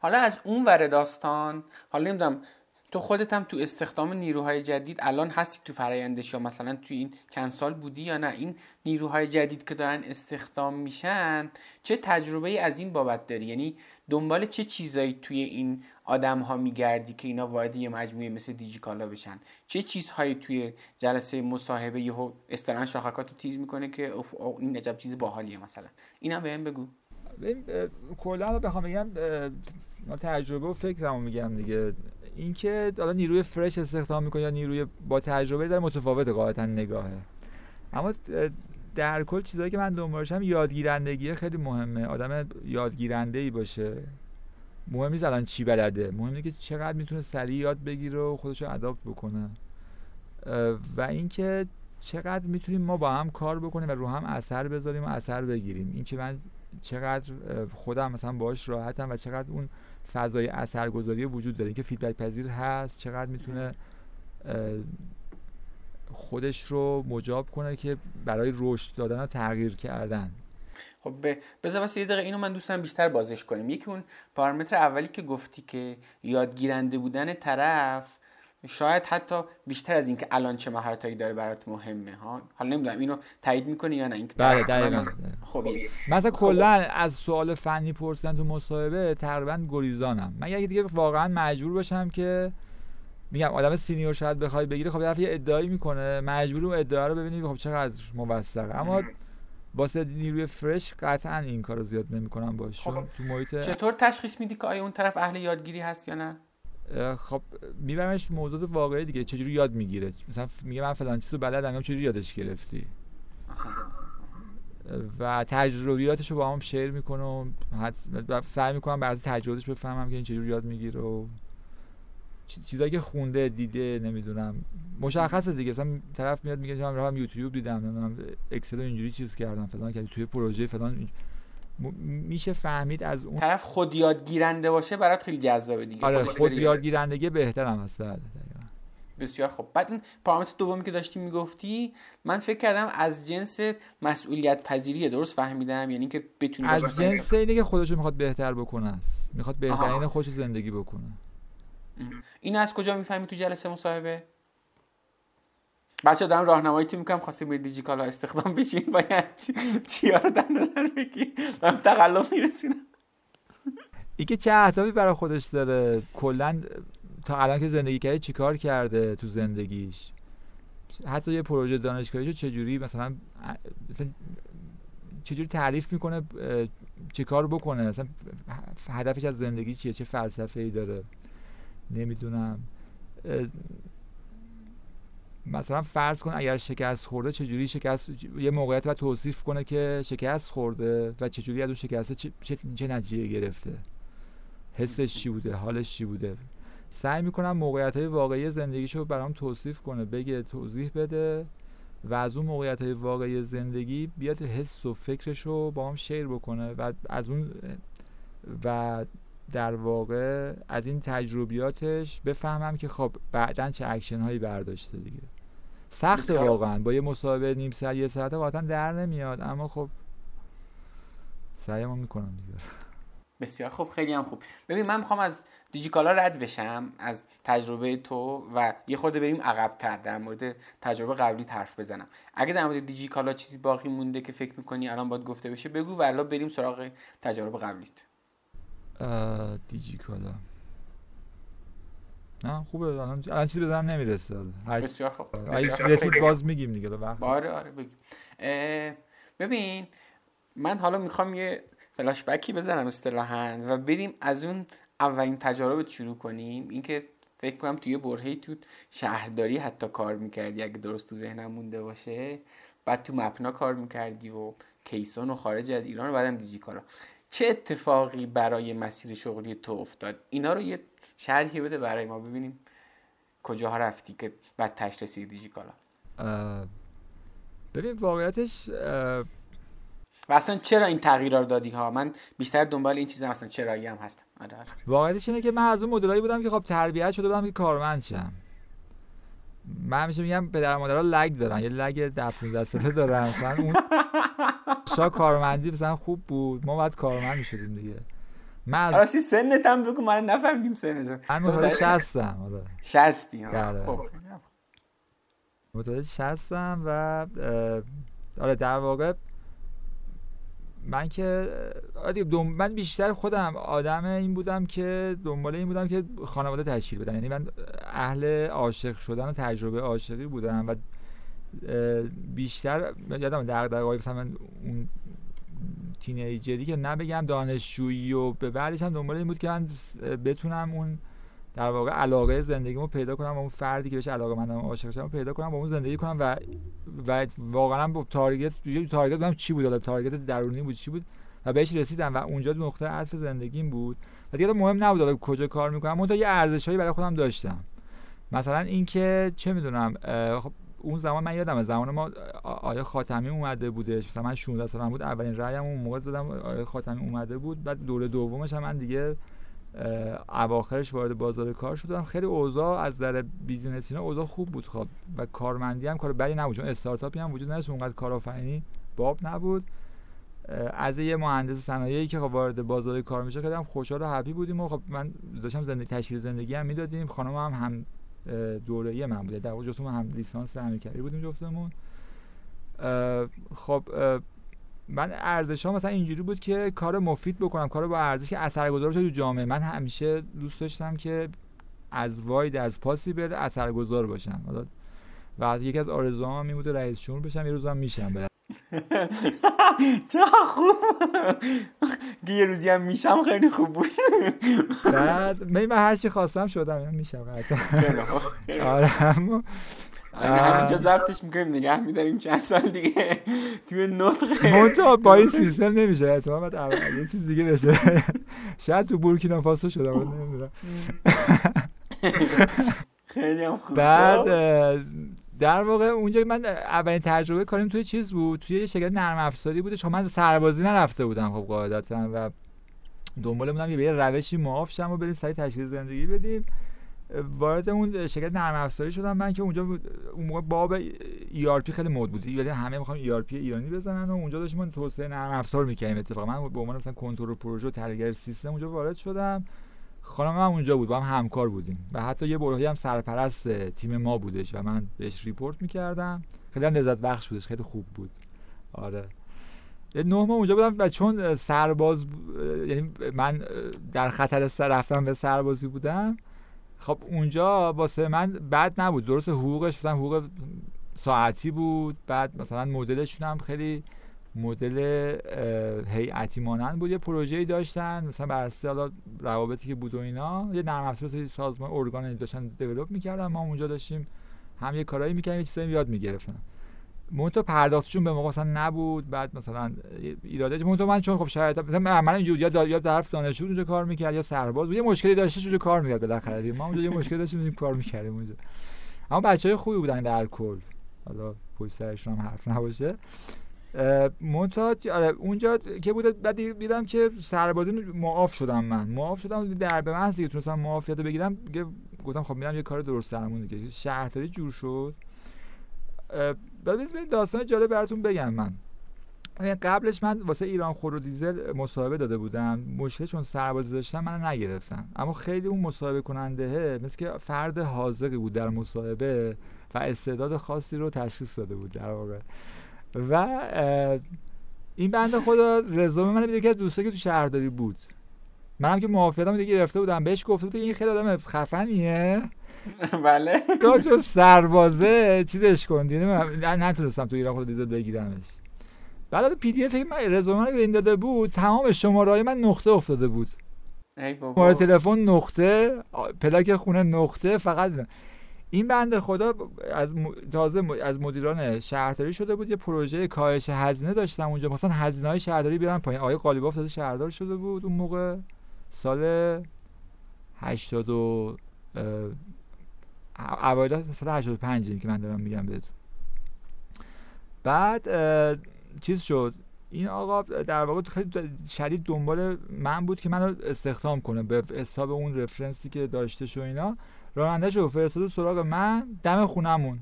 حالا از اون ور داستان حالا نمی‌دونم تو خودت هم تو استخدام نیروهای جدید الان هستی تو فرایندش یا مثلا تو این چند سال بودی یا نه؟ این نیروهای جدید که دارن استخدام میشن چه تجربه ای از این بابت داری؟ یعنی دنبال چه چیزایی توی این آدم ها میگردی که اینا وارد یه مجموعه مثل دیجیکالا بشن؟ چه چیزهایی توی جلسه مصاحبه یهو استران شاخکاتو تیز می‌کنه که این عجب چیز باحالیه مثلا. اینا بهم بگو. کلا بخوام بگم تجربه و فکرمو میگم دیگه. اینکه حالا نیروی فرش استخدام می‌کنه یا نیروی با تجربه داره متفاوت قاعدتا نگاهه. اما در کل چیزایی که من دنبالشم یادگیرندگی خیلی مهمه. آدم یادگیرنده ای باشه. مهم نیست الان چی بلده. مهم اینه که چقدر می‌تونه سریع یاد بگیره و خودش رو اداپت بکنه. و اینکه چقدر می‌تونیم ما با هم کار بکنیم و رو هم اثر بذاریم و اثر بگیریم. اینکه من چقدر خودم مثلا باش راحتم و چقدر اون فضای اثرگذاری وجود داره. اینکه فیدبک پذیر هست چقدر می‌تونه خودش رو مجاب کنه که برای رشد دادن و تغییر کردن. خب بذار واسه یه دقیقه اینو من دوستم بیشتر بازش کنیم. یکی اون پارامتر اولی که گفتی که یادگیرنده بودن طرف شاید حتی بیشتر از اینکه الان چه مهارتایی داره برات مهمه ها؟ حالا نمی‌دونم اینو تایید می‌کنی یا نه؟ اینکه بله دقیقاً. خب مثلا خب. کلا از سوال فنی پرسیدن تو مصاحبه تقریبا گریزانم. من اگه دیگه واقعا مجبور باشم که میگم آدم سینیور شاید بخوای بگیره خب یه ادعایی می‌کنه مجبور اون ادعا رو ببینید خب چقدر موثقه اما واسه نیروی فرش قطعا این کارو زیاد نمی‌کنم باش خب تو محیط چطور تشخیص میدی که آیا اون طرف اهل یادگیری هست یا نه؟ خب میبرمش موضوع واقعی دیگه چجوری یاد می‌گیره؟ مثلا میگه من فلان چیزو بلدم چجوری یادش گرفتی؟ و تجربیاتش رو با هم شیر می‌کنه و سعی می‌کنم بر تجربیاتش بفهمم که این چجوری یاد می‌گیره و چیزایی که خونده دیده نمی‌دونم. مشخصه دیگه. مثلا طرف میاد میگه من هم یوتیوب دیدم نمی‌دونم اکسل اینجوری چیز کردم فلان کردم توی پروژه فلان میشه فهمید از اون طرف خود یادگیرنده باشه برات خیلی جذابه دیگه. آره خود یادگیرندگی بهترم هست بعد بسیار خوب. بعد این پارامتر دومی که داشتی می‌گفتی من فکر کردم از جنس مسئولیت پذیریه درست فهمیدم یعنی که بتونی از جنس اینه که خودش می‌خواد بهتر بکنه است. می‌خواد بهترین خودش زندگی بکنه. این از کجا می‌فهمی تو جلسه مصاحبه؟ بچه دارم راهنمایی تو می‌کنم خواستیم به دیجیکالا استخدام بشین باید چیا رو در نظر بگی دارم تقلب میرسونم. ای که چه اهدافی برای خودش داره؟ کلا تا الان که زندگی کرده چیکار کرده تو زندگیش؟ حتی یه پروژه دانشگاهیشو چجوری مثلا مثلا چجوری تعریف می‌کنه چیکار بکنه؟ مثلا هدفش از زندگی چیه؟ چه فلسفه ای داره؟ نمی‌دونم. مثلا فرض کن اگر شکست خورده چجوری شکست یه موقعیت باید توصیف کنه که شکست خورده و چجوری از اون شکسته چه, چه, نتیجه گرفته؟ حسش چی بوده؟ حالش چی بوده؟ سعی می‌کنم موقعیت های واقعی زندگیشو برام توصیف کنه بگه توضیح بده و از اون موقعیت های واقعی زندگی بیاد حس و فکرشو با هم شیر بکنه و از اون و در واقع از این تجربیاتش بفهمم که خب بعدا چه اکشن هایی برداشته دیگه. سخت واقعا. با یه مصاحبه نیم ساعت یه ساعت واقعا در نمیاد. اما خب سعیمو می‌کنم دیگه. بسیار خوب خیلی هم خوب. ببین من می‌خوام از دیجیکالا رد بشم از تجربه تو و یه خورده بریم عقبتر در مورد تجربه قبلی حرف بزنم. اگه در مورد دیجیکالا چیزی باقی مونده که فکر می‌کنی الان باید گفته بشه بگو و بریم سراغ تجربه قبلیت. دیجیکالا. نه خوبه الان الان چیزی بزنم نمی‌رسه بسیار خوب رسید باز میگیم دیگه آره آره بگیم. ببین من حالا می‌خوام یه فلاش بکی بزنم اصطلاحا و بریم از اون اولین تجارب شروع کنیم. اینکه فکر کنم توی برهی تو شهرداری حتی کار می‌کردی اگه درست تو ذهنم مونده باشه. بعد تو مپنا کار می‌کردی و کیسون و خارج از ایران و بعدم دیجیکالا. چه اتفاقی برای مسیر شغلی تو افتاد؟ اینا رو یه شرحی بده برای ما. ببینیم کجاها رفتی که بعد تش رسیدی دیجیکالا ببین واقعیتش و اصلا چرا این تغییر رو دادی ها؟ من بیشتر دنبال این چیزم اصلا چرایی هم هستم. آره، آره. واقعیتش اینه که من از اون مدلایی بودم که خب تربیت شده بودم که کارمند شم. من همیشه میگم پدر مادرها لگ دارن یه لگ در 15 ساله دارن. مثلا اون شا کارمندی مثلا خوب بود ما باید کارمند می‌شدیم دیگه. من راستی سنت هم بگو من نفهمیدیم سنت من متولد 60 ام آره. 60 ها خب. متولد 60 و آره در واقع من که آره من بیشتر خودم آدم این بودم که دنبال این بودم که خانواده تشکیل بدم. یعنی من اهل عاشق شدن و تجربه عاشقی بودم و بیشتر یادم در مثلا من اون تینیجری که نبگم دانشجویی و به بعدش هم دنبال این بود که من بتونم اون در واقع علاقه زندگیمو پیدا کنم با اون فردی که بهش علاقه مندم عاشق شدم پیدا کنم با اون زندگی کنم و و واقعا با تارگت یه تارگت بودم چی بود؟ حالا تارگت درونی بود چی بود؟ و بهش رسیدم و اونجا نقطه عطف زندگیم بود. و دیگه مهم نبود حالا کجا کار می‌کنم اون یه ارزشهایی برای خودم داشتم. مثلا اینکه چه می‌دونم خب اون زمان من یادم زمان ما آیا خاتمی اومده بودش. مثلا من 16 سالم بود اولین رأیم اون موقع دادم آیا خاتمی اومده بود. بعد دوره دومش هم من دیگه اواخرش وارد بازار کار شدم. خیلی اوضاع از در بیزینس اینا اوضاع خوب بود. خب و کارمندی هم کار بدی نبود چون استارتاپی هم وجود نداشت. اونقدر کارآفرینی باب نبود. از یه مهندس صنایعی که خب وارد بازار کار میشه خیلی هم خوشحال و هپی بودیم. و خب من داشتم زندگی تشکیل زندگی هم می‌دادیم. خانم هم هم دوره من بوده در واقع جفتمون هم لیسانس امیرکری بودیم جفتمون. خب من ارزش ها مثلا اینجوری بود که کار مفید بکنم کار با ارزش که اثرگذار بشه تو جامعه. من همیشه دوست داشتم که از واید از پاسی بده اثرگذار باشم. حالا و یکی از آرزوهام این بود رئیس جمهور بشم یه روزم میشم. چه خوب. یه روزی هم میشم خیلی خوب بود. بعد من هر چی خواستم شدم میشم آره همینجا ضبطش می‌کنیم نگه میداریم چند سال دیگه. توی نطق. منتها با این سیستم نمیشه احتمال یه چیز دیگه بشه. شاید تو بورکینا فاسو شده نمی‌دونم. خیلی هم خوب. بعد در واقع اونجا من اولین تجربه کاریم توی چیز بود؟ توی یه شرکت نرم افزاری بودش خب من سربازی نرفته بودم خب قاعدتا و دنبال بودم که به روشی معاف شم و بریم سری تشکیل زندگی بدیم. وارد اون شرکت نرم افزاری شدم من که اونجا اون موقع باب ERP خیلی مد بود. یعنی همه می‌خوام ERP ایرانی بزنن و اونجا داشتیم توسعه نرم افزار می‌کردیم اتفاقا. من به عنوان مثلا کنترل پروژه و سیستم اونجا وارد شدم. خانم هم اونجا بود با هم همکار بودیم. و حتی یه برهی هم سرپرست تیم ما بودش و من بهش ریپورت می‌کردم. خیلی لذت بخش بودش خیلی خوب بود. آره. نه ماه اونجا بودم و چون سرباز یعنی من در خطر سر رفتم به سربازی بودم خب اونجا واسه من بد نبود. درست حقوقش مثلا حقوق ساعتی بود بعد مثلا مدلشون هم خیلی مدل هیئتی مانند بود. یه پروژه‌ای داشتن مثلا بر اساس روابطی که بود و اینا یه نرم افزار سازمان ارگان داشتن دیولپ می‌کردن. ما اونجا داشتیم هم یه کارایی می‌کردیم یه چیزایی یاد می‌گرفتن. مونتو پرداختشون به موقع مثلا نبود. بعد مثلا ایراده مونتو من چون خب شاید مثلا من اینجوری یا یا طرف دانشجو اونجا کار می‌کرد. یا سرباز بود. یه مشکلی داشته اونجا کار می‌کرد بالاخره ما اونجا یه مشکلی داشتیم کار می‌کردیم اونجا. اما بچهای خوبی بودن در کل. حالا پشت سرشون هم حرف نباشه. منتها آره اونجا که بود بعد دیدم که سربازی معاف شدم من. معاف شدم در به محض که تونستم معافیت بگیرم گفتم خب میرم یه کار درست درمون دیگه. شهرداری جور شد. بعد داستان جالب براتون بگم من. قبلش من واسه ایران خور دیزل مصاحبه داده بودم. مشکل چون سربازی داشتم من نگرفتم اما خیلی اون مصاحبه کننده مثل که فرد حاضقی بود در مصاحبه و استعداد خاصی رو تشخیص داده بود در واقع. و این بنده خدا رزومه من یکی از دوستایی که تو شهرداری بود. منم که موافقتم دیگه گرفته بودم. بهش گفته بود این خیلی آدم خفنیه. بله. چون سربازه چیزش کن. دیگه من نتونستم تو ایران خود دیزل بگیرمش. بعد پی دی اف من رزومه رو داده بود تمام شماره های من نقطه افتاده بود. ای بابا. تلفن نقطه پلاک خونه نقطه فقط این بنده خدا از تازه از مدیران شهرداری شده بود یه پروژه کاهش هزینه داشتم اونجا. مثلا هزینه های شهرداری بیارن پایین. آقای قالیباف تازه شهردار شده بود اون موقع. سال 80 و اوایل سال 85 که من دارم میگم بهتون. بعد چیز شد. این آقا در واقع خیلی شدید دنبال من بود که منو استخدام کنه به حساب اون رفرنسی که داشته شو اینا. راننده شو فرستاد سراغ من دم خونمون.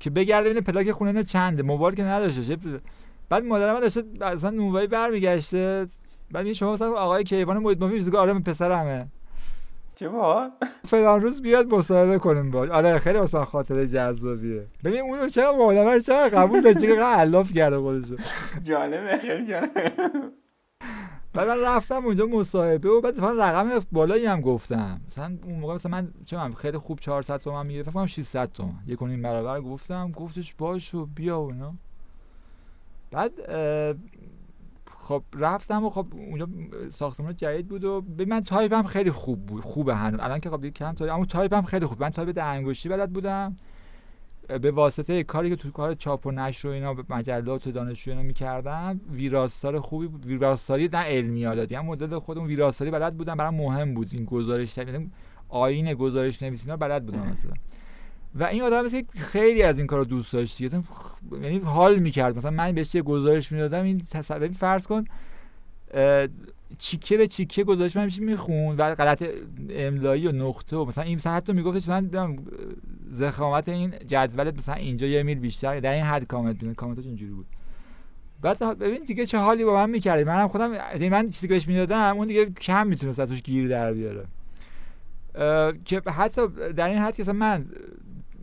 که بگرده ببینه پلاک خونه چنده موبایل که نداشته بعد مادرم داشته اصلا نونوایی برمیگشته. بعد شما مثلا آقای کیوان محیط مفید آره پسرمه. چه با فلان روز بیاد مصاحبه کنیم با آره خیلی مثلا خاطره جذابیه. ببین اونو چرا مولمه چرا قبول داشته که علاف کرده خودشو. جالبه خیلی جالبه. بعد من رفتم اونجا مصاحبه و بعد رقم بالایی هم گفتم. مثلا اون موقع مثلا من چه من خیلی خوب 400 تومن می‌گرفتم فکر کنم 600 تومن. یک و برابر گفتم. گفتش باشو بیا و اینا. بعد خب رفتم و خب اونجا ساختمان جدید بود و به من تایپم خیلی خوب بود خوبه هنوز. الان که خب کم تایپ اما تایپم خیلی خوب. من تایپ ده انگشتی بلد بودم. به واسطه کاری که تو کار چاپ و نشر و اینا مجلات و دانشجو اینا می‌کردم ویراستار خوبی بود. ویراستاری نه علمی حالا هم مدل خودم ویراستاری بلد بودم برام مهم بود این گزارش یعنی آیین گزارش نویسی اینا بلد بودم مثلا. و این آدم مثل خیلی از این کارو دوست داشت یعنی حال می‌کرد. مثلا من بهش یه گزارش می‌دادم این تصور فرض کن چیکه به چیکه گزارش من میخون و غلط املایی و نقطه و مثلا این مثلا حتی میگفتش من زخامت این جدول مثلا اینجا یه میل بیشتر در این حد کامنت کامنتش اینجوری بود. بعد ببین دیگه چه حالی با من می‌کردی؟ منم خودم من چیزی که بهش می‌دادم اون دیگه کم می‌تونست ازش گیر در بیاره. که حتی در این حد که من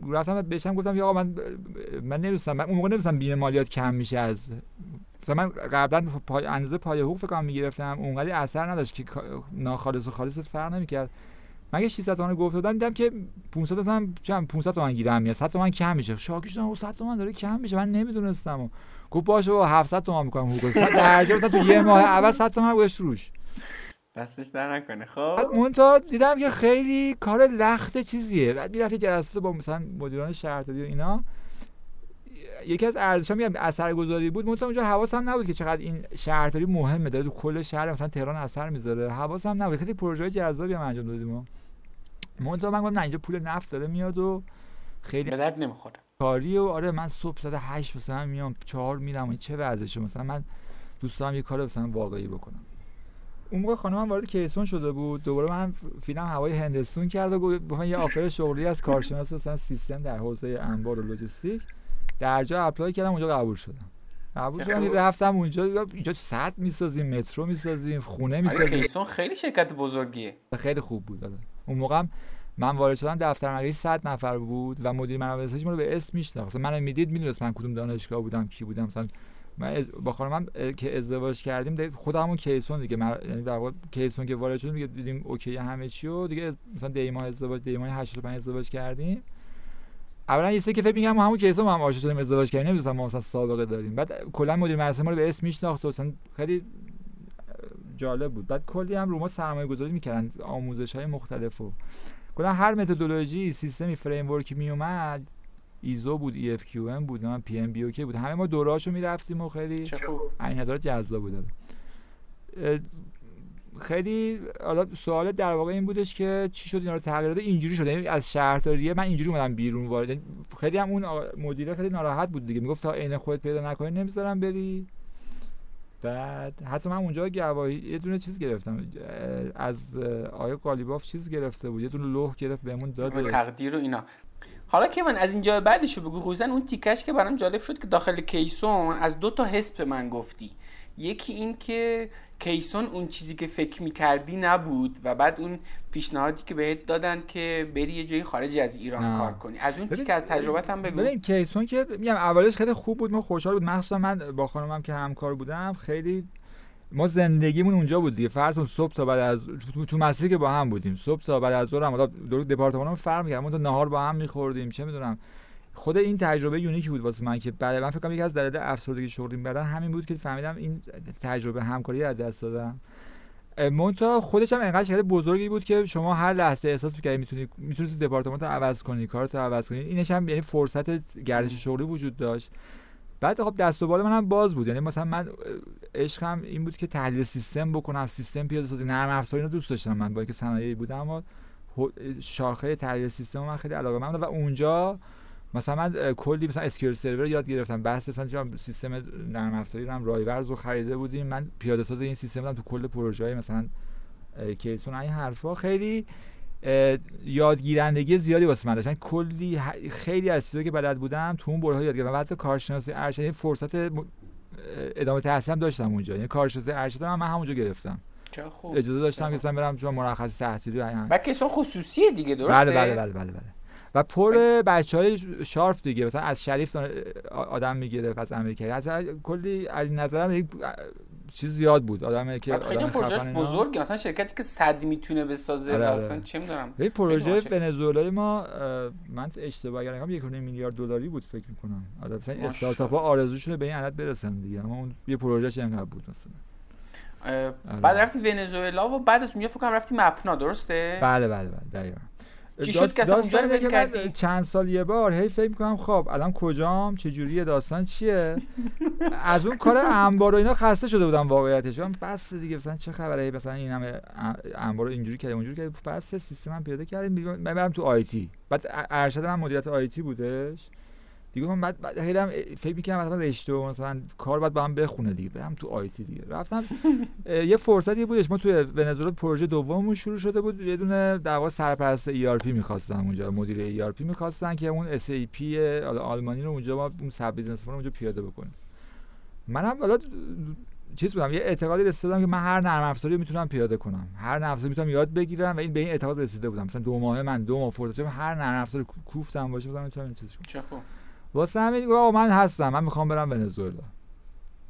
رفتم بهشم گفتم آقا من من نمی‌دونم من اون موقع نمی‌دونم بیمه مالیات کم میشه از مثلا من قبلا پای اندازه پای حقوق فکر کنم می‌گرفتم اونقدر اثر نداشت که ناخالص و خالص فرق نمی‌کرد. مگه 600 تومن گفت دادم دیدم که 500 مثلا چند 500 تومن گیرم میاد 100 تومن کم میشه. شاکی شدم 100 تومن داره کم میشه. من نمی‌دونستم. و گفت باشه با 700 تومن می‌کنم حقوق درجه مثلا تو یه ماه اول 100 تومن گذاشت روش. دستش در نکنه. خب. مونتا دیدم که خیلی کار لخت چیزیه. بعد می‌رفت جلسه با مثلا مدیران شهرداری و اینا. یکی از ارزشا میگم اثرگذاری بود منتها اونجا حواسم نبود که چقدر این شهرداری مهمه. داره تو کل شهر مثلا تهران اثر می‌ذاره. حواسم نبود. خیلی پروژه جذابی هم انجام دادیم منتها من گفتم نه اینجا پول نفت داره میاد و خیلی به درد نمی‌خوره. کاری و آره من صبح ساعت 8 مثلا میام 4 میرم چه وضعشه مثلا من دوست دارم یه کار مثلا واقعی بکنم. اون موقع خانمم وارد کیسون شده بود. دوباره من فیلم هوای هندستون کرد و گفت یه offer شغلی از کارشناس مثلا سیستم در حوزه انبار و لوجستیک. در جا apply کردم اونجا قبول شدم. قبول شدم رفتم اونجا اینجا سد می‌سازیم مترو می‌سازیم خونه آره، می‌سازیم. کیسون خیلی شرکت بزرگیه. خیلی خوب بود داده. اون موقع من وارد شدم دفتر مرکزی 100 نفر بود و مدیر منابع انسانی ما رو به اسم میشناخت. مثلا منو می‌دید می‌دونست من کدوم دانشگاه بودم کی بودم. مثلا من با خانمم که ازدواج کردیم خودمون کیسون دیگه. من یعنی در واقع کیسون که وارد شدیم دیگه دیدیم اوکی همه چی و دیگه مثلا دیما ازدواج دیما 85 ازدواج کردیم. اولا یه سری که فکر میگم همون ما هم آشنا شدیم ازدواج کردیم نمی‌دونم ما مثلا سابقه داریم. بعد کلا مدیر مراسم ما رو به اسم میشناخت مثلا خیلی جالب بود. بعد کلی هم رو ما سرمایه گذاری می‌کردن آموزش های مختلف و کلا هر متدولوژی سیستمی فریم ورکی می اومد. ایزو بود EFQM بود من PMBOK بود. همه ما دوراشو می‌رفتیم و خیلی این نظر جذاب بود. خیلی حالا سوال در واقع این بودش که چی شد اینا رو تغییر اینجوری شده یعنی از شهرداریه من اینجوری اومدم بیرون وارد. یعنی خیلی هم اون مدیره خیلی ناراحت بود دیگه. می‌گفت تا عین خودت پیدا نکنی نمی‌ذارم بری. بعد حتی من اونجا گواهی یه دونه چیز گرفتم. از آیا قالیباف چیز گرفته بود. یه دونه لوح گرفت بهمون داد. تقدیر و اینا. حالا که من از اینجا بعدشو بگو خوزن اون تیکش که برام جالب شد که داخل کیسون از دو تا حسب من گفتی. یکی این که کیسون اون چیزی که فکر می‌کردی نبود و بعد اون پیشنهادی که بهت دادن که بری یه جایی خارجی از ایران نه. کار کنی. از اون تیک از تجربت هم بگو. ببین کیسون که میگم اولش خیلی خوب بود ما خوشحال بود. مخصوصا من با خانمم که همکار بودم خیلی ما زندگیمون اونجا بود دیگه. فرض صبح تا بعد از تو, تو مسیری که با هم بودیم. صبح تا بعد از ظهر هم حالا دپارتمانمون فرق می‌کرد. ما تو نهار با هم می‌خوردیم چه می‌دونم. خود این تجربه یونیکی بود واسه من که بعد من فکر کنم یکی از دلایل افسردگی شغلی بعدا همین بود که فهمیدم این تجربه همکاری از دست دادم. مونتا خودش هم انقدر شرکت بزرگی بود که شما هر لحظه احساس می‌کردید می‌تونید می‌تونید دپارتمان رو عوض کنی کارت رو عوض کنی. اینش هم یعنی فرصت گردش شغلی وجود داشت. بعد خب دست و بال منم باز بود. یعنی مثلا من عشقم این بود که تحلیل سیستم بکنم سیستم پیاده سازی نرم افزاری رو دوست داشتم من با اینکه صنایعی بودم اما شاخه تحلیل سیستم من خیلی علاقه من و اونجا مثلا من کلی مثلا SQL Server یاد گرفتم. بحث مثلا سیستم نرم افزاری رو رایورز رو خریده بودیم. من پیاده ساز این سیستم بودم تو کل پروژه های مثلا کیسون این حرفا خیلی یادگیرندگی زیادی واسه من داشت من کلی خیلی از چیزایی که بلد بودم تو اون برهه یاد گرفتم. حتی کارشناسی ارشد فرصت ادامه تحصیلم داشتم اونجا. یعنی کارشناسی ارشد من, من همونجا گرفتم. چه خوب. اجازه داشتم که مثلا برم چون مرخصی تحصیلی و بعد کیسون خصوصیه دیگه درسته؟ بله بله بله بله, بله. و پر بچه های sharp دیگه مثلا از شریف آدم می‌گیره پس امریکایی. از کلی از نظرم چیز زیاد بود. آدم که خیلی پروژه بزرگی مثلا شرکتی که سد می‌تونه بسازه آره مثلا چه می‌دونم. این پروژه ونزوئلا ما من اشتباه کردم یک میلیارد دلاری بود فکر می‌کنم. آره مثلا استارتاپ ها آرزوشونه به این عدد برسن دیگه. اما اون یه پروژهش اینقدر بود مثلا. بعد رفتی ونزوئلا و بعد از اونجا فکر کنم رفتی مپنا درسته؟ بله بله بله دقیقاً. چی شد که اصلا اونجا رو کردی؟ چند سال یه بار هی فکر می‌کنم خب الان کجام؟ چه جوریه؟ داستان چیه؟ از اون کار انبار و اینا خسته شده بودم واقعیتش. من بس دیگه مثلا چه خبره؟ مثلا این همه انبار اینجوری کرد اونجوری کرد بس سیستم هم پیاده کردیم برم تو آیتی بعد ارشد من مدیریت آیتی بودش. دیگه من بعد, بعد خیلی هم فکر می‌کردم مثلا رشته و مثلا کار باید با هم بخونه دیگه. برم تو آیتی دیگه. رفتم یه فرصتی بودش. ما توی ونزوئلا پروژه دوممون شروع شده بود. یه دونه در واقع سرپرست ERP می‌خواستن اونجا مدیر ERP می‌خواستن که اون SAP حالا آلمانی رو اونجا ما اون SAP Business اونجا پیاده بکنیم. منم حالا چیز بودم یه اعتقادی رسیده بودم که من هر نرم افزاری می‌تونم پیاده کنم. هر نرم افزاری می‌تونم یاد بگیرم و این به این اعتقاد رسیده بودم. مثلا دو ماه من دو ماه فرصت هر نرم افزاری کو- کوفتم باشه مثلا می‌تونم این چیزش کنم. چه خوب. واسه همین دیگه آقا من هستم من می‌خوام برم ونزوئلا.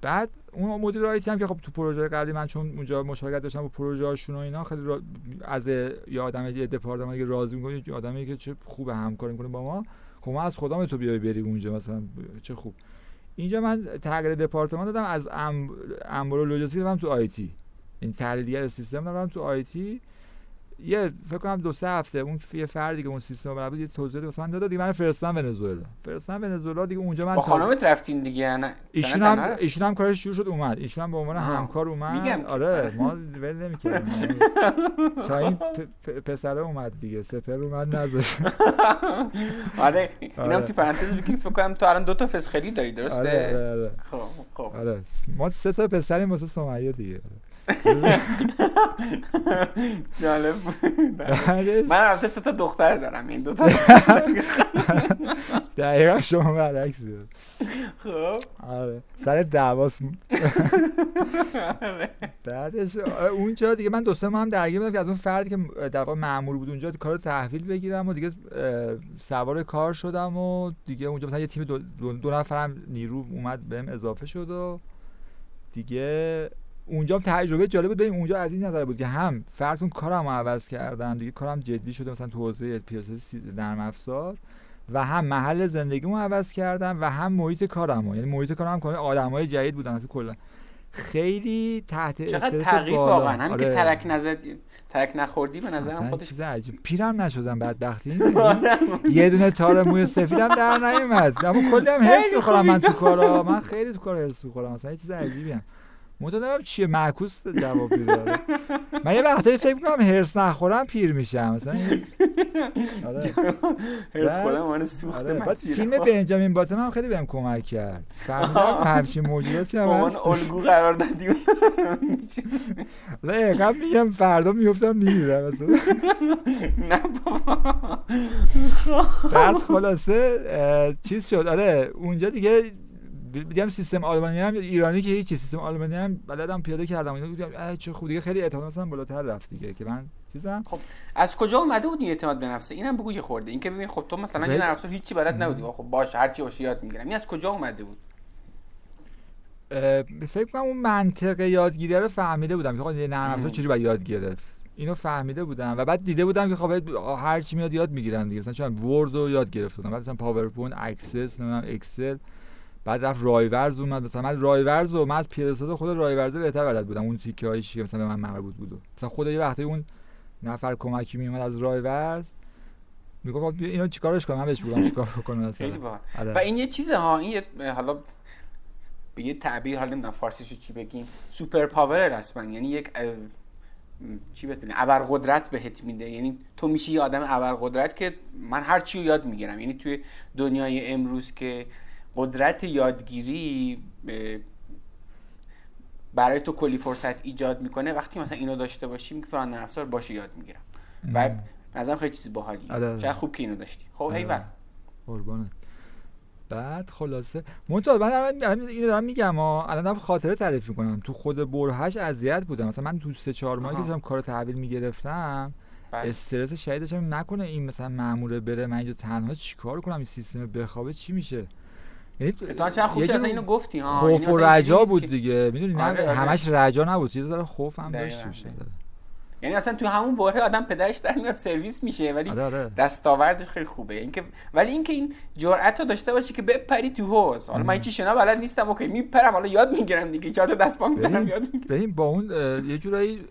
بعد اون مدیر آیتی هم که خب تو پروژه قبلی من چون اونجا مشارکت داشتم با پروژه هاشون و اینا خیلی را... از یه آدم یه دپارتمانی که راضی می‌کنه یه آدمی که چه خوب همکاری می‌کنه با ما. خب ما از خدام تو بیای بری اونجا مثلا چه خوب. اینجا من تغییر دپارتمان دادم از ام... انبار و لوجستیک دادم تو آیتی این تحلیلگر سیستم دادم تو آیتی یه فکر کنم دو سه هفته اون یه فردی که اون سیستم بلد بود یه توضیح من داد دیگه من فرستادم ونزوئلا. فرستادم ونزوئلا دیگه اونجا من با خانمت رفتین دیگه نه ایشون هم. ایشون هم کارش شروع شد اومد. ایشون هم به عنوان. همکار اومد. میگم. آره ما ول نمی‌کردیم. تا این پسره اومد دیگه سپر اومد نذاشت. آره اینم آره. تو پرانتز بگیم فکر کنم تو الان دو تا فسخلی داری درسته؟ آره آره. خب خب. آره. ما سه تا پسریم واسه سمیه دیگه. جالب بعدش؟ من البته سه تا دختر دارم این دو تا. دقیقا شما برعکس. خب. آره. سر دعواس بعدش آره، اونجا دیگه من دو سه هم درگیر بودم که از اون فردی که در واقع مأمور بود اونجا کارو تحویل بگیرم و دیگه سوار کار شدم و دیگه اونجا مثلا یه تیم دو, دو, دو نفرم نیرو اومد بهم اضافه شد و دیگه اونجا هم تجربه جالب بود. ببین اونجا از این نظر بود که هم فرض کارم عوض کردم دیگه کارم جدی شده مثلا تو حوزه پیاده نرم افزار. و هم محل زندگیمو عوض کردم و هم محیط کارمو. یعنی محیط کارم هم کلا آدمای جدید بودن. اصلا کلا خیلی تحت چقدر تغییر. واقعا؟ همین که آره. ترک نزد ترک نخوردی به نظرم خودش چیز عجیب. پیرم نشدم بدبختی یه دونه تار موی سفیدم در نیومد. اما کلی هم هرس خیلی می‌خورم من تو کارا. من خیلی تو کار هرس می‌خورم. اصلا یه چیز عجیبی هم. متونم چیه معکوس جواب میده من یه وقتایی فکر می‌کنم هرس نخورم پیر میشم. مثلا آره. هرس خودم من سوخت آره. مسیر. فیلم خب. بنجامین باتن هم خیلی بهم کمک کرد. فهمیدم همچین موجوداتی هم هست الگو قرار دادی. حالا اینقدر میگم فردا میفتم میمیرم مثلا نه بابا. بعد خلاصه چیز شد. آره اونجا دیگه دیدم سیستم آلمانی هم ایرانی که هیچی سیستم آلمانی هم بلدم پیاده کردم. اینا دیدم چه خوب دیگه خیلی اعتماد مثلا بالاتر رفت دیگه که من چیزم. از کجا اومده بود این اعتماد به نفسه اینم بگو یه خورده. این که ببین خب تو مثلا یه نرم هیچی بلد نبودی. خب باش هر چی باشه یاد می‌گیرم. این از کجا اومده بود؟ فکر کنم اون منطق یادگیری رو فهمیده بودم. که خب یه نرم افزار. چجوری باید یاد گرفت. اینو فهمیده بودم و بعد دیده بودم که خب هر چی میاد یاد می‌گیرم دیگه. مثلا چون Word رو یاد گرفته بودم. بعد مثلا PowerPoint Access نمی‌دونم Excel بعد رفت رایورز اومد. مثلا من رایورز و من از پیاده‌ساز خود رایورز بهتر بلد بودم. اون تیکه هایی که مثلا به من مربوط بود. مثلا خود یه وقتی اون نفر کمکی میومد از رایورز می‌گفت بیا اینو چیکارش کنم؟ من بهش بگم چیکار خیلی مثلا آره. و این یه چیزه ها. این یه حالا به یه تعبیر حالا نمی‌دونم فارسیشو چی بگیم. super power رسما. یعنی یک چی بتونه ابرقدرت بهت میده. یعنی تو میشی یه آدم ابرقدرت که من هر چی رو یاد می‌گیرم. یعنی توی دنیای امروز که قدرت یادگیری برای تو کلی فرصت ایجاد می‌کنه. وقتی مثلا اینو داشته باشی میگه فلان افزار باشه یاد می‌گیرم. و نظرم خیلی چیز باحالیه. آره، آره. چقدر خوب که اینو داشتی. خب آره. ایول قربانت. بعد خلاصه. منتها من اینو دارم میگم ها الان دارم خاطره تعریف می‌کنم. تو خود برهش اذیت بودم. مثلا من تو سه چهار ماهی که. داشتم کار تحویل می‌گرفتم بله. استرس شدید داشتم نکنه این مثلا ماموره بره من اینجا تنها چیکار کنم؟ این سیستم بخوابه چی میشه؟ یعنی اتفاقا چقدر خوب اصلا اینو گفتی ها خوف و رجا بود دیگه. می‌دونی نه آره، آره. همش رجا نبود یه ذره خوف هم داشت. یعنی اصلا تو همون بره آدم پدرش در میاد سرویس میشه ولی آره دستاوردش خیلی خوبه. اینکه ولی اینکه این جرأت رو داشته باشی که بپری تو حوض. حالا من. چی شنا بلد نیستم اوکی میپرم حالا یاد می‌گیرم دیگه. چهار تا دست پا می‌زنم یاد می‌گیرم. ببین با اون یه جورایی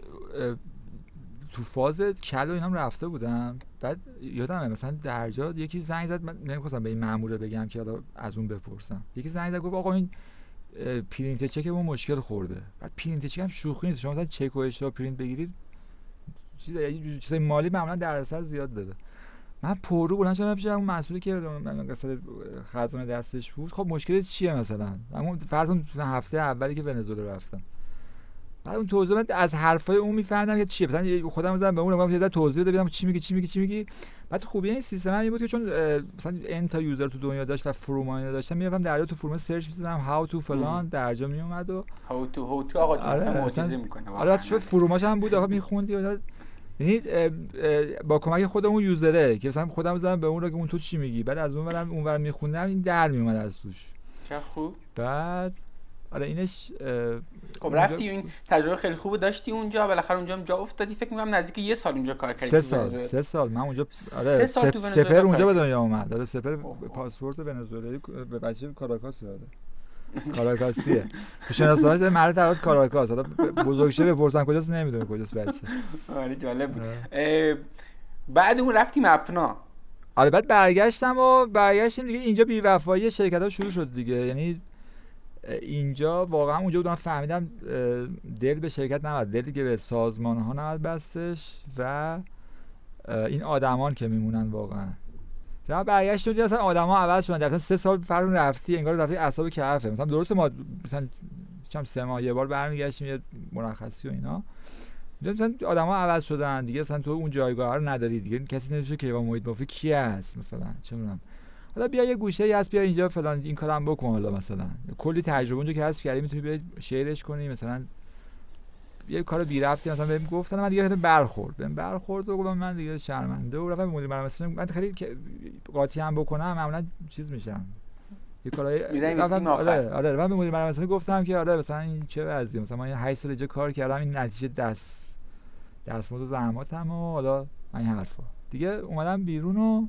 تو فاز کل و اینام رفته بودم. بعد یادمه مثلا درجا یکی زنگ زد من نمی‌خواستم به این ماموره بگم که حالا از اون بپرسم یکی زنگ زد گفت آقا این پرینت چکمون مشکل خورده. بعد پرینت چک هم شوخی نیست. شما مثلا چک و اشتباه پرینت بگیرید. چیز چیزای مالی معمولا دردسر زیاد داره. من پررو بلند شدم پیش اون مسئولی که من قسمت خزانه دستش بود. خب مشکل چیه مثلا؟ اما فرض هفته اولی که ونزوئلا رفتم. بعد اون توضیح من از حرفای اون میفهمیدم که چیه. مثلا خودم زدم به اون گفتم یه توضیح بده ببینم چی میگی چی میگی چی میگی. بعد خوبی این سیستم این بود که چون مثلا ان تا یوزر تو دنیا داشت و فروماینا داشتم می‌رفتم درجا تو فروم سرچ می‌زدم هاو تو فلان درجا می اومد و هاو تو هاو تو آقا آره مثلا معجزه می‌کنه حالا شو فروماش هم بود آقا میخوندی یعنی با کمک خودمون یوزره که مثلا خودم زدم به اون رو که اون تو چی میگی. بعد از اون ورم اون ور میخوندم این در میومد از توش. چه خوب. بعد آره اینش خب رفتی این تجربه خیلی خوبه داشتی اونجا بالاخره اونجا جا افتادی فکر می‌کنم نزدیک یه سال اونجا کار کردی سه سال سه سال. من اونجا آره سه سال تو سپر اونجا به دنیا اومد. آره سپر پاسپورت ونزوئلایی به بچه کاراکاس داره کاراکاسیه. تو شناسنامه‌اش مرد طرف کاراکاس. حالا بزرگشه بپرسن کجاست نمی‌دونه کجاست بچه. آره جالب بود. بعد اون رفتی مپنا. آره بعد برگشتم و برگشتیم دیگه. اینجا بی وفایی شرکت ها شروع شد دیگه. یعنی اینجا واقعا اونجا بودم فهمیدم دل به شرکت نباید دل دیگه به سازمان ها نباید بستش و این آدمان که میمونن واقعا. شما برگشت دیدی اصلا آدما عوض شدن. مثلا سه سال فرق رفتی انگار رفتی اعصاب کفه. مثلا درست ما مثلا چم سه ماه یه بار برمیگشتیم یه مرخصی و اینا. مثلا آدما عوض شدن دیگه. مثلا تو اون جایگاه رو نداری دیگه. کسی نمیشه که با محیط مافی کی هست مثلا؟ چه می‌دونم. حالا بیا یه گوشه ای هست بیا اینجا فلان این کارم بکن حالا مثلا. کلی تجربه اونجا که هست کردی می‌تونی بیا شیرش کنی مثلا یه کار بی ربطی مثلا بهم گفتن من دیگه برخورد. بهم برخورد و گفتم من دیگه شرمنده و رفتم مدیر مرمسه من خیلی قاطی هم بکنم معمولا چیز میشم. یه کارای می‌زنی آره آره. من به مدیر مرمسه گفتم که آره مثلا این چه وضعیه؟ مثلا من 8 سال اینجا کار کردم این نتیجه دست دستمزد زحماتم و حالا این حرفا. دیگه اومدم بیرون و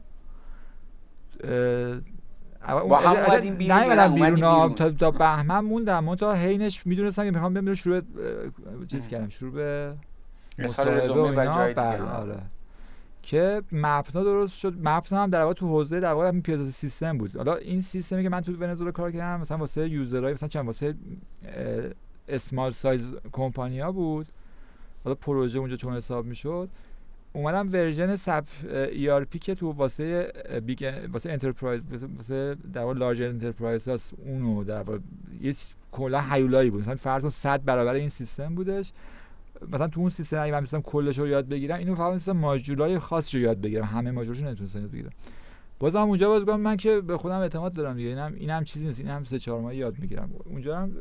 با هم اومدیم بیرون نه؟ بیرون, بیرون. تا, تا بهمن موندم من تا حینش می‌دونستم که می‌خوام بیام شروع چیز کردم شروع به مصاحبه بر جای دیگه. بله، آره. که مپنا درست شد. مپنا هم در واقع تو حوزه در واقع همین پیاده سیستم بود. حالا این سیستمی که من تو ونزوئلا کار کردم مثلا واسه user های مثلا چند واسه small size company ا بود. حالا پروژه اونجا چون حساب می‌شد. اومدم version SAP ERP که تو واسه big واسه enterprise واسه در واقع large enterprise هست اونو در واقع یه کلا هیولایی بود. مثلا فرض 100 برابر این سیستم بودش. مثلا تو اون سیستم اگه من مثلا کلش رو یاد بگیرم اینو فقط مثلا ماژولای خاص رو یاد بگیرم. همه ماژولش نمی‌تونستم یاد بگیرم. بازم اونجا باز گفتم من که به خودم اعتماد دارم دیگه. اینم اینم چیزی نیست. اینم سه چهار ماه یاد می‌گیرم. اونجا هم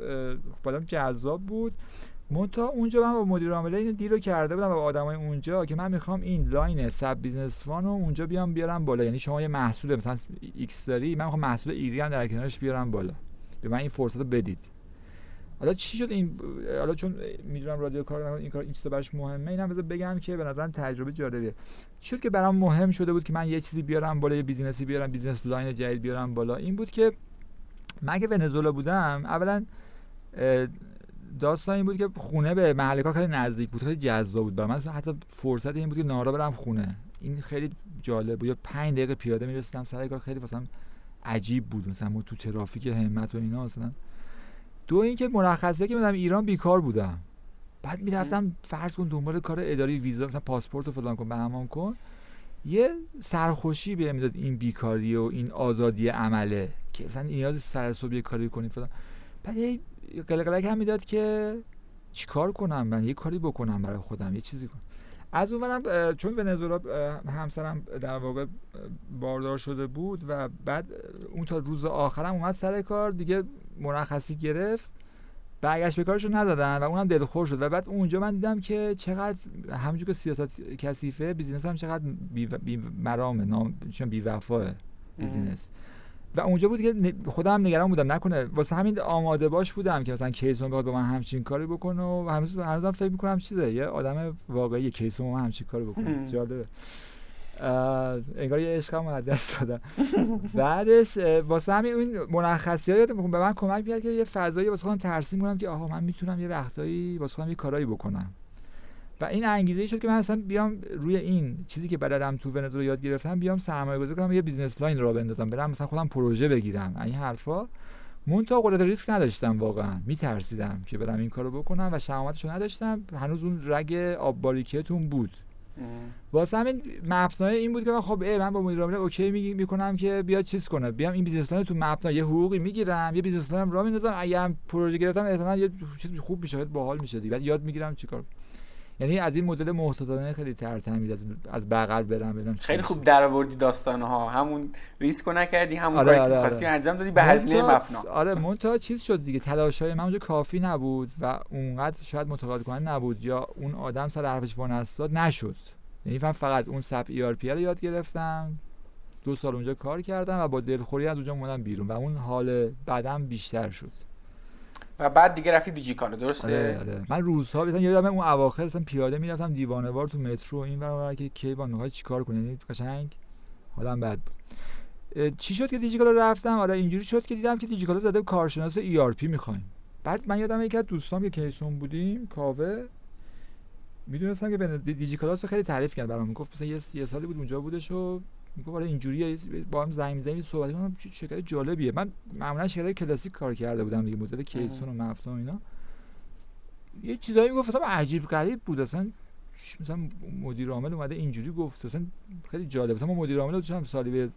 بعدم جذاب بود. منتها اونجا من با مدیر عامل اینو deal و کرده بودم با آدمای اونجا که من می‌خوام این line SAP Business One رو اونجا بیام بیارم بالا. یعنی شما یه محصول مثلا X داری من می‌خوام محصول ایگرگی هم در کنارش بیارم بالا. به من این فرصت رو بدید. حالا چی شد این حالا چون می‌دونم رادیو کار این کار این چیزا براش مهمه اینم بذار بگم که به نظرم تجربه جالبیه. شد که برام مهم شده بود که من یه چیزی بیارم بالا یه business ی بیارم business line جدید بیارم بالا؟ این بود که من اگه ونزوئلا بودم؟ اولا داستان این بود که خونه به محل کار خیلی نزدیک بود خیلی جذاب بود. برای من حتی فرصت این بود که ناهارا برم خونه. این خیلی جالب بود. یا 5 دقیقه پیاده می‌رسیدم سر کار خیلی واسم عجیب بود. مثلا تو ترافیک همت و اینا مثلا دو اینکه مرخصه که مثلا ایران بیکار بودم. بعد می‌رفتم فرض کن دنبال کار اداری ویزا مثلا پاسپورت و فلان کن بهمان کن. یه سرخوشی بهم می‌داد این بیکاری و این آزادی عمله که مثلا نیاز سر صبح کاری کنی فلان. بعد قلقلک هم می‌داد که چیکار کنم من یه کاری بکنم برای خودم یه چیزی کنم. از اون چون ونزوئلا همسرم در واقع باردار شده بود و بعد اون تا روز آخرم اومد سر کار دیگه مرخصی گرفت برگشت به کارشو ندادن و اونم دلخور شد. و بعد اونجا من دیدم که چقدر همونجور که سیاست کثیفه business هم چقدر بی, بی مرامه نام چون بی وفاه business و اونجا بود که خودم نگران بودم. نکنه. واسه همین آماده باش بودم که مثلا کیسون بخواد با من همچین کاری بکنه و هنوز هنوزم فکر می‌کنم چیزه. یه آدم واقعی کیسون با من همچین کاری بکنه. جالبه. انگار یه عشقم از دست دادم. بعدش واسه همین اون مرخصیات به من کمک کرد که یه فضایی واسه خودم ترسیم کنم که آها من می‌تونم یه وقتایی واسه خودم یه کارایی بکنم. و این انگیزه شد که من اصلا بیام روی این چیزی که بلدم تو ونزوئلا یاد گرفتم بیام سرمایه گذاری کنم یه business line را بندازم برم مثلا خودم پروژه بگیرم. این حرفا منتها قدرت ریسک نداشتم واقعا. میترسیدم که برم این کارو بکنم و شهامتشو نداشتم. هنوز اون رگ آب باریکیتون بود. واسه همین مپنا این بود که من خب من با مدیر عامل OK می می‌کنم که بیاد چیز کنه. بیام این business تو مپنا یه حقوقی می‌گیرم یه business plan را میندازم. اگه هم پروژه گرفتم احتمالاً یه چیز خوب میشه باحال میشه دیگه. یاد می‌گیرم چیکار. یعنی از این مدل محتاطانه خیلی ترتمیز از از بغل برم ببینم خیلی خوب در آوردی داستان ها همون ریسک نکردی همون آره کاری آره که آره. انجام دادی به هزینه مپنا. آره منتها چیز شد دیگه. تلاش های من اونجا کافی نبود و اونقدر شاید متقاعد کننده نبود یا اون آدم سر حرفش وانستاد نشد. یعنی من فقط اون SAP ERP رو یاد گرفتم دو سال اونجا کار کردم و با دلخوری از اونجا اومدم بیرون و اون حال بعدم بیشتر شد. و بعد دیگه رفتی دیجیکالا درسته؟ آره آره. من روزها مثلا یادم اون اواخر مثلا پیاده می‌رفتم دیوانه وار تو مترو این ور که کی با می‌خواد چیکار کنه یعنی قشنگ حالم بد بود. چی شد که دیجیکالا رفتم؟ آره اینجوری شد که دیدم که دیجیکالا زده کارشناس ERP می‌خوایم. بعد من یادم یکی از دوستام که کیسون بودیم کاوه می‌دونستم که دیجی کلاس رو خیلی تعریف کرد برام. می‌گفت مثلا یه, یه سالی بود اونجا بودش و می‌گفت آره اینجوریه با هم زنگ می‌زنیم صحبت کنم شرکت جالبیه. من معمولا شرکت کلاسیک کار کرده بودم دیگه مدل کیسون و مفتا و اینا. یه چیزایی می‌گفت مثلا عجیب غریب بود. اصلا مثلا مدیر عامل اومده اینجوری گفت. مثلا خیلی جالب. مثلا ما مدیر عامل چند سالی به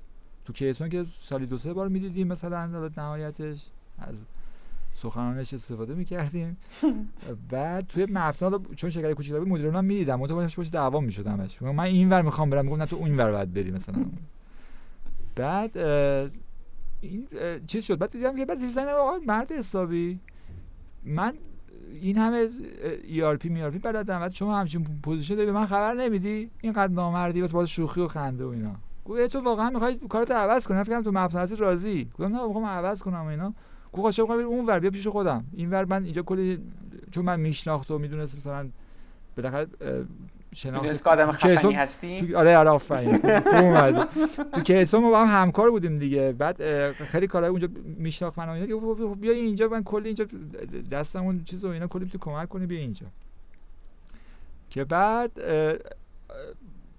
تو کیسون که سالی دو سه بار می‌دیدیم مثلا نهایتش از سخنانش استفاده می‌کردیم. بعد توی مپنا چون شرکت کوچیک بود مدیران هم می‌دیدم. متوجه باشه دعوا می‌شد همش من این ور می‌خوام برم. میگم نه تو اون ور باید بری مثلا. بعد این چیز شد. بعد دیدم که بعد زن آقا مرد حسابی. من این همه ERP می آر پی بلدم. بعد شما همچین position داری به من خبر نمیدی. اینقدر نامردی واسه باز شوخی و خنده و اینا. گویا تو واقعا می‌خوای کارتو عوض کنی؟ فکر کنم تو مپنا راضی. گفتم نه می‌خوام عوض کنم اینا. چه می‌خوام اون ور بیا پیش خودم. این ور من اینجا کلی چون من میشناخت و می‌دونست مثلا بالاخره شناخت که آدم خفنی هستی؟ آره آره آفرین. اومد. تو کیسون ما با هم همکار بودیم دیگه. بعد خیلی کارهای اونجا میشناخت من اینا که بیا اینجا من کلی اینجا دستمون چیز و اینا کلی تو کمک کنی بیا اینجا. که بعد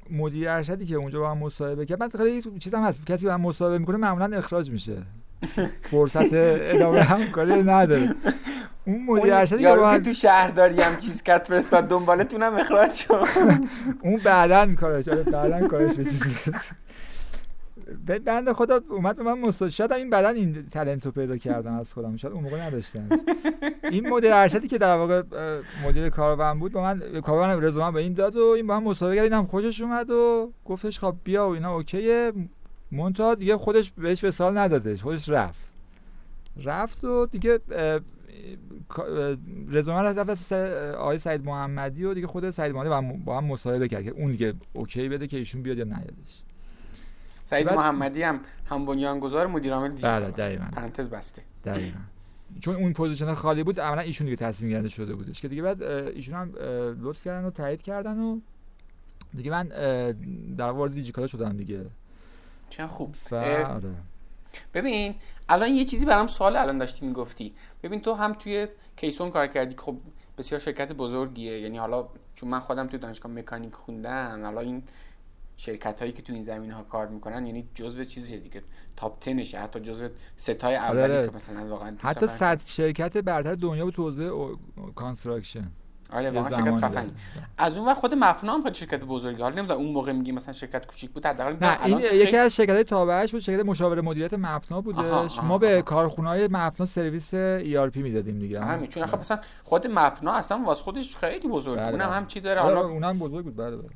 مدیر ارشدی که اونجا با هم مصاحبه کرد بعد خیلی چیزام هست. کسی با هم مصاحبه می‌کنه معمولا اخراج میشه. فرصت ادامه همکاری نداره. اون مدیر ارشدی که تو شهرداری هم چیز کرد فرستاد دنبالتونم اخراج شد اون بعدا کارش آره بعدا کارش به چیزی بنده خدا اومد به من مصاحبه شاید این بعدا این تالنتو پیدا کردم از خودم. شاید اون موقع نداشتم این مدیر ارشدی که در واقع مدیر کاروان بود با من کاروان رزومه به این داد و این با هم مصاحبه کرد. اینم خوشش اومد و گفتش خب بیا و اینا اوکیه. منتها دیگه خودش بهش وسال ندادش خودش رفت. رفت و دیگه رزومه رفت آقای سعید محمدی و دیگه خود سعید محمدی با هم مصاحبه کرد که اون دیگه OK بده که ایشون بیاد یا نیادش. سعید محمدی هم هم بنیانگذار مدیر عامل دیجیکالا بله پرانتز بسته. دقیقاً. چون اون پوزیشن خالی بود عملا ایشون دیگه تصمیم گرفته شده بودش که دیگه بعد ایشون هم لطف کردن و تایید کردن و دیگه من در وارد دیجیکالا شدم دیگه. چه خوب. آره. ببین الان یه چیزی برام سوال الان داشتی می‌گفتی. ببین تو هم توی کیسون کار کردی. خب بسیار شرکت بزرگیه. یعنی حالا چون من خودم توی دانشگاه مکانیک خوندم حالا این شرکت هایی که تو این زمین ها کار می‌کنن یعنی جزو چیزی دیگه تاپ 10 حتی جزو ستای اولی آره. که مثلا واقعا حتی صد شرکت برتر دنیا به توزیع construction. آره واقعا شرکت خفنی. از اون ور خود مپنا هم خیلی شرکت بزرگی. حالا نمی‌دونم اون موقع میگی مثلا شرکت کوچیک بود حداقل نه این یکی از شرکت تابعش بود شرکت مشاور مدیریت مپنا بودش. ما به کارخونه‌های مپنا سرویس ERP می‌دادیم دیگه. همین چون آخه مثلا خود مپنا اصلا واسه خودش خیلی بزرگ بله، اونم بله. هم چی داره؟ حالا اونم بزرگ بود. بله بله.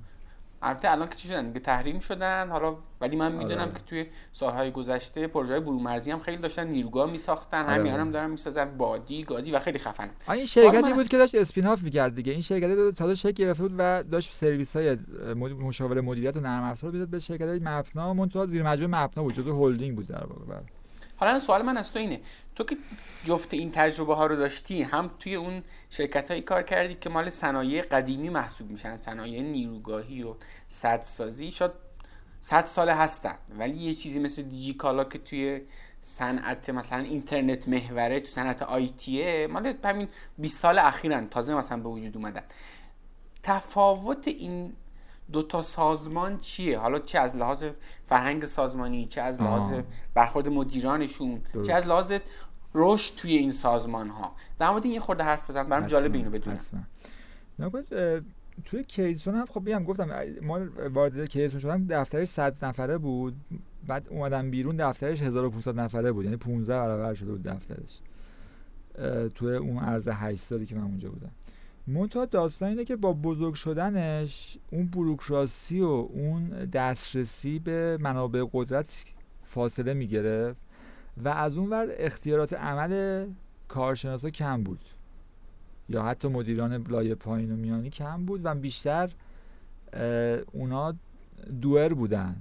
البته الان که چی شدن دیگه تحریم شدن حالا ولی من می‌دونم آره. که توی سالهای گذشته پروژه برون مرزی مرزی هم خیلی داشتن نیروگاه میساختن آره. همین هم دارن می‌سازن بادی گازی و خیلی خفن این شرکتی بود که داشت spin-off می‌کرد دیگه این شرکت تازه شکل گرفته بود و داشت سرویس های مشاور مدیریت و نرم افزار می‌داد به شرکت های مپنا منتها زیر مجموعه مپنا بود جزو هلدینگ بود در واقع بله. حالا سوال من از تو اینه. تو که جفت این تجربه ها رو داشتی هم توی اون شرکت هایی کار کردی که مال صنایع قدیمی محسوب میشن صنایع نیروگاهی و سازی شد صد ساله هستن. ولی یه چیزی مثل دیجیکالا که توی صنعت مثلا اینترنت محوره تو صنعت IT یه مال همین 20 سال اخیرن تازه مثلا به وجود اومدن. تفاوت این دو تا سازمان چیه؟ حالا چه از لحاظ فرهنگ سازمانی چه از لحاظ. برخورد مدیرانشون درست. چه از لحاظ رشد توی این سازمان ها در مورد این یه خورده حرف بزن برام جالب اینو بدونم. توی کیسون هم خب بیام گفتم ما وارد کیسون شدم دفترش 100 نفره بود بعد اومدم بیرون دفترش 1500 نفره بود یعنی 15 برابر شده بود دفترش. توی اون عرض 8 سالی که من اونجا بودم. منتها داستان اینه که با بزرگ شدنش اون بروکراسی و اون دسترسی به منابع قدرت فاصله می‌گرفت و از اون ور اختیارات عمل کارشناسا کم بود یا حتی مدیران لایه پایین و میانی کم بود و بیشتر اونا دوئر بودن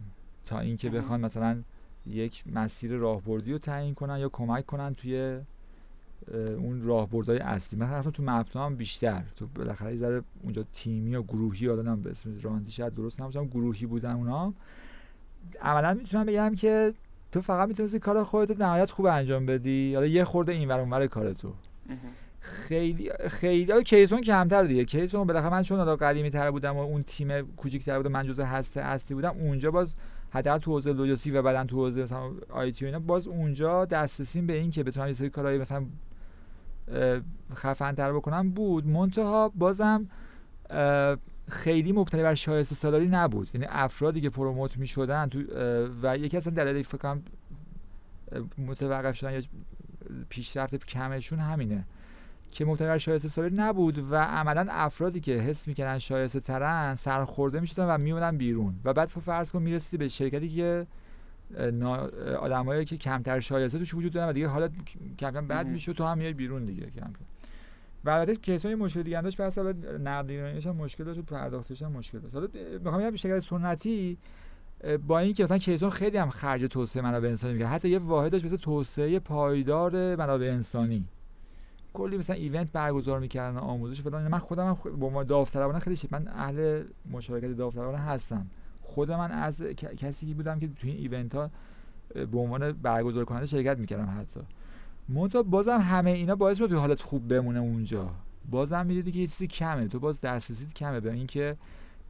تا اینکه. بخوان مثلا یک مسیر راهبردی رو تعیین کنن یا کمک کنن توی اون راهبردهای اصلی. مثلا اصلا تو مپنا هم بیشتر. تو بالاخره ذره اونجا تیمی یا گروهی حالا به اسم رانتی شاید درست نباشم گروهی بودن اونا. عملا می‌تونم بگم که تو فقط می‌تونستی کار خودت نهایت خوب انجام بدی. حالا یه خورده این ور اونور کار تو. خیلی خیلی حالا کیسون کمتر دیگه. کیسون بالاخره من چون حالا قدیمی تر بودم و اون تیم کوچیک تر بودم من جزء هسته اصلی بودم اونجا باز حداقل تو حوزه لوجستیک و بعدن تو حوزه مثلا آی تی اینا باز اونجا دسترسیم به این که بتونم یه سری کارهای مثلا خفن تر بکنم بود. منتها بازم خیلی مبتنی بر شایسته سالاری نبود. یعنی افرادی که پروموت می شدن تو و یکی از دلایل فکر کنم اه، متوقف شدن یا پیشرفت کمشون همینه که مبتنی بر شایسته سالاری نبود و عملا افرادی که حس می‌کردن شایسته ترن سرخورده می‌شدن و میومدن بیرون. و بعد فرض کن می‌رسیدی به شرکتی که آدمایی که کمتر شایسته توش وجود دارن و دیگه حالا کم کم بد. میشه تو هم میای بیرون دیگه کم کم. و البته کیسای مشکل دیگه هم داشت بس حالا نقد ایرانیش هم مشکل داشت و پرداختش هم مشکل داشت. حالا می‌خوام بگم شرکت سنتی با اینکه مثلا کیسون خیلی هم خرج توسعه منابع انسانی می‌کرد حتی یه واحد داشت مثل توسعه پایدار منابع انسانی. کلی مثلا ایونت برگزار می‌کردن آموزش فلان. من خودم هم به عنوان داوطلبانه خیلی شد. من اهل مشارکت داوطلبانه هستم. خود من از کسی بودم که توی این ایونت ها به عنوان برگزار کننده شرکت می‌کردم حتی. منتها بازم همه اینا باعث میشه توی حالت خوب بمونه اونجا. بازم می‌دیدی که یه چیزی کمه. تو باز دسترسیت کمه به اینکه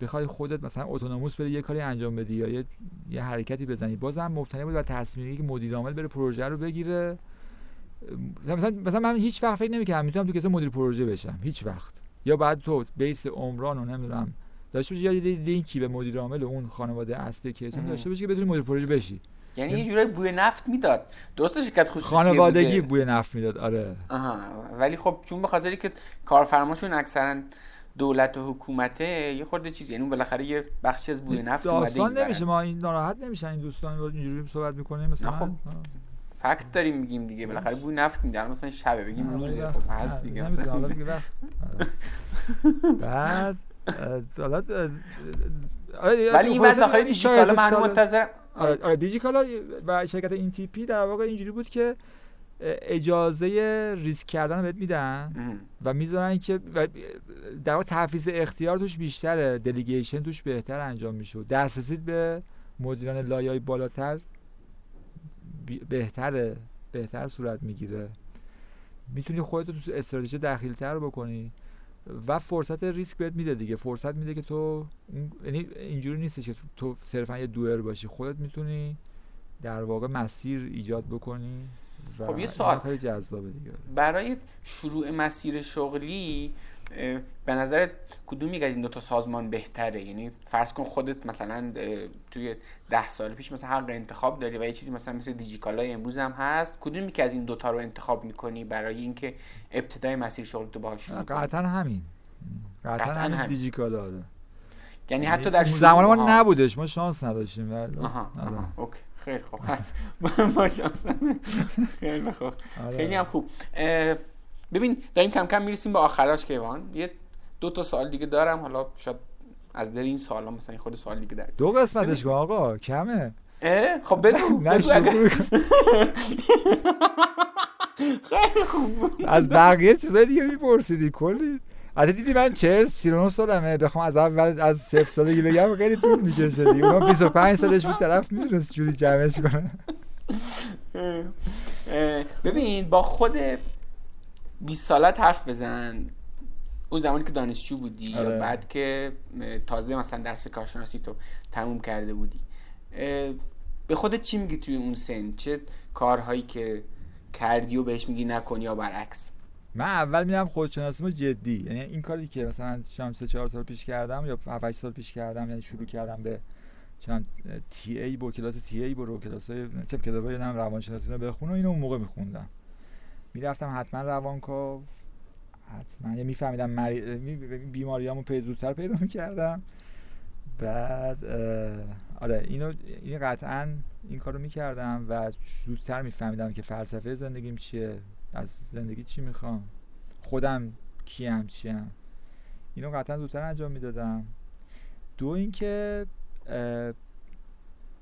بخوای خودت مثلا اتونوموس بری یه کاری انجام بدی یا یه, یه حرکتی بزنی. بازم مبتنی بود بر تصمیمی که مدیر عامل بره پروژه رو بگیره. مثلا مثلا من هیچ وقت فکر نمی‌کردم می‌تونم تو کسی مدیر پروژه بشم. هیچ وقت. یا بعد تو بیس عمران و نمی‌دونم داشته باشی یه لینکی به مدیر عامل اون خانواده اصلی که مهم. داشته باشی که بتونی مدیر پروژه بشی. یعنی یه جورایی بوی نفت می‌داد. درست شرکت خصوصی خانوادگی بوده. بوی نفت می‌داد آره. آها. ولی خب چون به خاطری که کارفرماشون اکثرا دولت و حکومته یه خورده چیز. یعنی اون بالاخره یه بخشی از بوی نفت داستان این نمیشه. ما این ناراحت نمیشن. این دوستان اینجوری صحبت می‌کنیم مثلا. خب،. فکت داریم میگیم دیگه. بالاخره بوی نفت میدن مثلا شبه بگیم آره، روزه. خب هست دیگه. نمی‌دونم، مثلا. حالا دیگه. آره. بعد حالا ولی این داخل این دیجیکالا من آره آره دیجیکالا و شرکت این تی پی در واقع اینجوری بود که اجازه ریسک کردن بهت میدن. و می‌ذارن که در واقع تحفیز اختیار توش بیشتره دلیگیشن توش بهتر انجام میشه دسترسیت به مدیران لایه‌های بالاتر بهتره بهتر صورت می‌گیره. می‌تونی خودت رو تو استراتژی دخیلتر بکنی. و فرصت ریسک بهت میده دیگه. فرصت میده که تو یعنی اینجوری نیستش که تو صرفا یه دوئر باشی. خودت می‌تونی در واقع مسیر ایجاد بکنی و خب یه سوال. خیلی جذابه دیگه. برای شروع مسیر شغلی به نظرت کدوم یک از این دوتا سازمان بهتره یعنی فرض کن خودت مثلا توی ده سال پیش مثلا حق انتخاب داری و یه چیزی مثلا مثل دیجیکالای امروز هم هست کدوم که از این دوتا رو انتخاب می‌کنی برای اینکه ابتدای مسیر شغل تو باهاش شروع قطعا همین قطعا همین همین. دیجیکالا آره یعنی حتی در زمان ما آها. نبودش ما شانس نداشتیم آها. آها. اوکی خیلی خوب ما شانس نداشتیم. خیلی خوب آره. خیلی هم خوب ببین داریم کم کم می‌رسیم به آخراش کیوان یه دو تا سوال دیگه دارم حالا شاید از دل این سوالا مثلا خود سوال دیگه در دو قسمتش کن آقا کمه. خب بگو. خیلی خوب از بقیه چیزای دیگه میپرسیدی کلی. البته دیدی من 40 39 سالمه بخوام از اول از صفر سالگی بگم خیلی طول می‌کشه دیگه. اونم 25 سالش بود طرف می‌تونست جوری جمعش کنه. ببین با خود 20 سالت حرف بزن. اون زمانی که دانشجو بودی آره. یا بعد که تازه مثلا درس کارشناسی تو تموم کرده بودی. به خودت چی میگی توی اون سن؟ چه کارهایی که کردی و بهش میگی نکن یا برعکس؟ من اول میرم خودشناسیمو جدی. یعنی این کاری که مثلا شام سه چهار سال پیش کردم یا 7 سال پیش کردم یعنی شروع کردم به چند تی ای با کلاس تی ای برو کلاس های کتاب کتابای نم روانشناسی رو بخونم اینو اون موقع میخوندم. می‌رفتم حتما روانکاو حتما. یه میفهمیدم مری... می... بیماریامو پی زودتر پیدا می‌کردم. بعد آره اینو این قطعا این کارو می‌کردم و زودتر میفهمیدم که فلسفه زندگیم چیه از زندگی چی می‌خوام خودم کیم چیم. اینو قطعا زودتر انجام می‌دادم. دو اینکه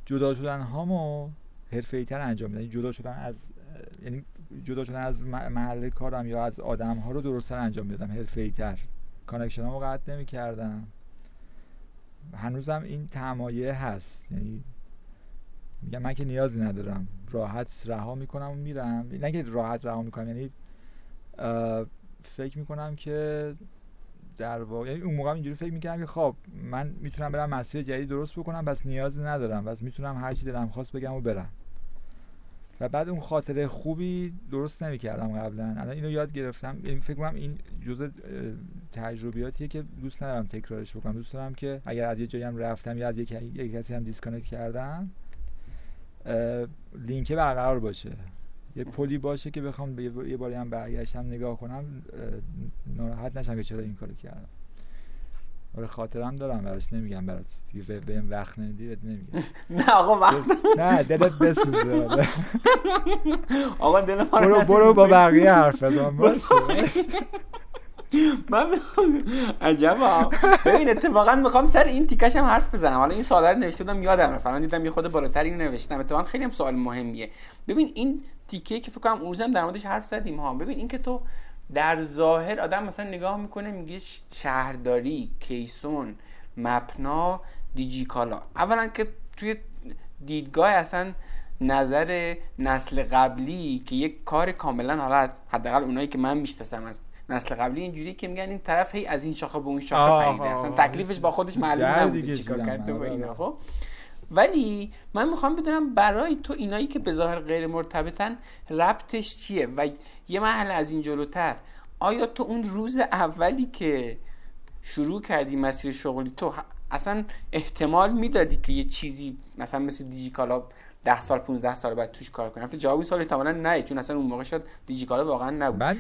جدا شدن هامو حرفه‌ای تر انجام میدم یعنی جدا شدن از یعنی جدا شدن از محل کارم یا از آدم ها رو درستتر انجام می‌دادم حرفه‌ای تر connection هامو قطع نمی‌کردم. هنوزم این تمایه هست. یعنی میگم من که نیازی ندارم. راحت رها می‌کنم و میرم. نه که راحت رها می‌کنم یعنی فکر می‌کنم که در واقع یعنی اون موقع اینجوری فکر می‌کردم که خب من می‌تونم برم مسیر جدید درست بکنم بس نیازی ندارم. بس می‌تونم هر چی دلم خواست بگم و برم. و بعد اون خاطره خوبی درست نمی‌کردم قبلا. الان اینو یاد گرفتم. یعنی فکر کنم این جزء تجربیاتیه که دوست ندارم تکرارش بکنم. دوست دارم که اگر از یه جایی هم رفتم یا از یک کسی هم disconnect کردم لینکه برقرار باشه. یه پلی باشه که بخوام یه- باری هم برگشتم نگاه کنم ناراحت نشم که چرا این کارو کردم. آره خاطرم دارم براش نمیگم برات دیگه؟ به- بهم وقت نمیدی بهت نمیگم. نه آقا وقت نه دلت بسوزه آره. آقا دل ما رو برو. برو با بقیه حرف بزن باشه. من می‌خوام- عجبا ببین اتفاقا می‌خوام سر این تیکش هم حرف بزنم. حالا این سوالا رو نوشته بودم یادم رفت. الان دیدم یه خود بالاتر اینو نوشتم. اتفاقا خیلی هم سوال مهمیه. ببین این تیکه که فکر کنم اون در موردش حرف زدیم ها. ببین این که تو در ظاهر آدم مثلا نگاه می‌کنه میگه شهرداری کیسون مپنا دیجیکالا. اولا که توی دیدگاه اصلا نظر نسل قبلی که یک کار کاملا حالا حداقل اونایی که من می‌شناسم از نسل قبلی اینجوری که میگن این طرف هی از این شاخه به اون شاخه پریده. اصلا تکلیفش با خودش معلوم نبوده چیکار کرده با اینا آره. خب؟ ولی من می‌خوام بدونم برای تو اینایی که به ظاهر غیر مرتبطن ربطش چیه؟ و یه محل از این جلوتر آیا تو اون روز اولی که شروع کردی مسیر شغلی تو اصلا احتمال می‌دادی که یه چیزی مثلا مثل دیجیکالا 10 سال 15 سال بعد توش کار کنی؟ البته جواب این سوال احتمالاً نه چون اصلا اون موقع شد دیجیکالا واقعا نبود. من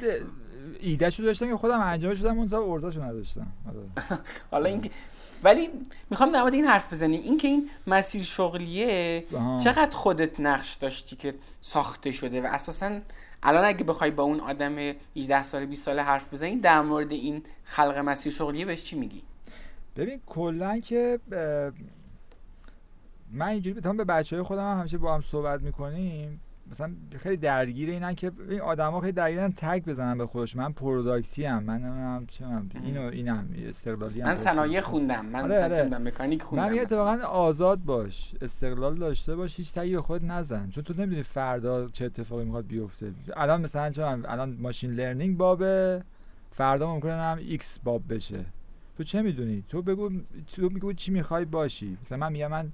ایدهشو داشتم که خودم انجام شدم اون تا نداشتم. آره. حالا اینکه ولی می‌خوام در مورد این حرف بزنی اینکه این مسیر شغلیه آها. چقدر خودت نقش داشتی که ساخته شده و اساسا الان اگه بخوای با اون آدم 18 ساله 20 ساله حرف بزنی در مورد این خلق مسیر شغلیه بهش چی میگی ببین کلا که من اینجوری بتونم به بچه های خودم هم همیشه با هم صحبت می‌کنیم مثلا خیلی درگیر اینن که این آدما خیلی درگیرن tag بزنن به خودش. من product ی ام من نمی‌دونم چه می‌دونم، اینو اینم استقلالی ام من صنایع خوندم. من آره، آره. مکانیک خوندم من. اتفاقا آزاد باش. استقلال داشته باش هیچ tag ی به خود نزن. چون تو نمی‌دونی فردا چه اتفاقی می‌خواد بیفته. الان مثلا چون الان machine learning بابه. فردا ممکنه هم ایکس باب بشه. تو چه می‌دونی؟ تو بگو تو میگو چی می‌خوای باشی. مثلا من میگم من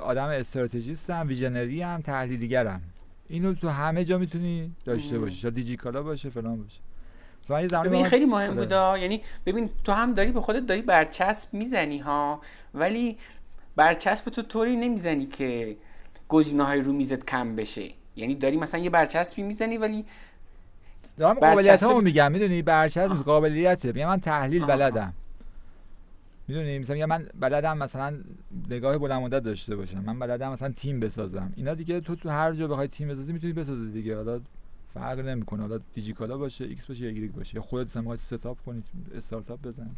آدم استراتژیستم visionary ام تحلیلگرم اینو تو همه جا می‌تونی داشته. باشی. یا دیجیکالا باشه فلان باشه. ببین خیلی مهم آره. بودا. یعنی ببین تو هم داری به خودت داری برچسب می‌زنی ها. ولی برچسب تو طوری نمی‌زنی که گزینه های رو میزت کم بشه. یعنی داری مثلا یه برچسبی می‌زنی ولی دارم قابلیت ها میگم می‌دونی؟ برچسب نیست، قابلیته میگم من تحلیل آها. بلدم. می‌دونی مثلا میگم من بلدم مثلا نگاه بلند مدت داشته باشم من بلدم مثلا تیم بسازم. اینا دیگه تو تو هر جا بخوای تیم بسازی می‌تونی بسازی دیگه. حالا فرق نمی‌کنه. حالا دیجیکالا باشه ایکس باشه یا ایگرگ باشه. یا خودت مثلا setup کنی استارتاپ بزنی.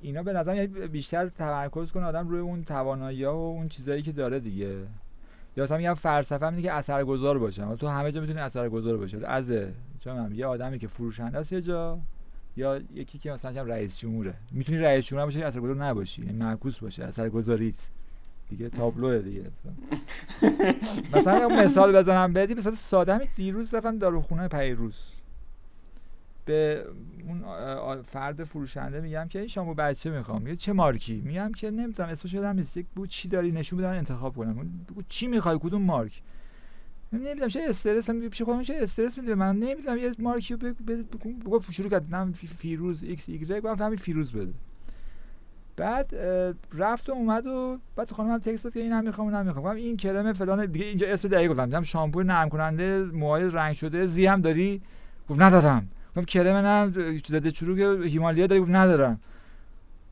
اینا به نظر یعنی بیشتر تمرکز کنه آدم روی اون توانایی ها و اون چیزایی که داره دیگه. یا مثلا میگم فلسفه اینه که اثرگذار باشم تو همه جا می‌تونی اثرگذار باشی. از چه یه آدمی که فروشنده است یه جا. یا یکی که مثلا چم رئیس جمهوره. می‌تونی رئیس جمهور هم باشی اثرگذار نباشی. یعنی معکوس باشه اثرگذاریت دیگه تابلوه دیگه. مثلا یه مثال بزنم بدی مثلا ساده همین دیروز رفتم داروخونه پیروز. به اون فرد فروشنده میگم که این شامپو بچه می‌خوام. میگه چه مارکی؟ میگم که نمی‌دونم اسمش یادم نیست. یک بود چی داری نشون بدن انتخاب کنم. بگو چی می‌خوای؟ کدوم مارک؟ نمی‌دونم چه استرس هم پیش خودم چه استرس میده من نمی‌دونم یه مارکی رو بگو شروع کردم. فیروز ایکس ایگرگ گفتم همین فیروز بده. بعد رفت و اومد و بعد خانمم تکست داد که این هم می‌خوام اونم می‌خوام. این کلمه فلان دیگه اینجا اسم دقیق گفتم. دیدم شامپو نرم کننده موهای رنگ شده. زی هم داری؟ گفت ندارم گفتم کلمه نه زده چروک هیمالیا داری؟ گفت ندارم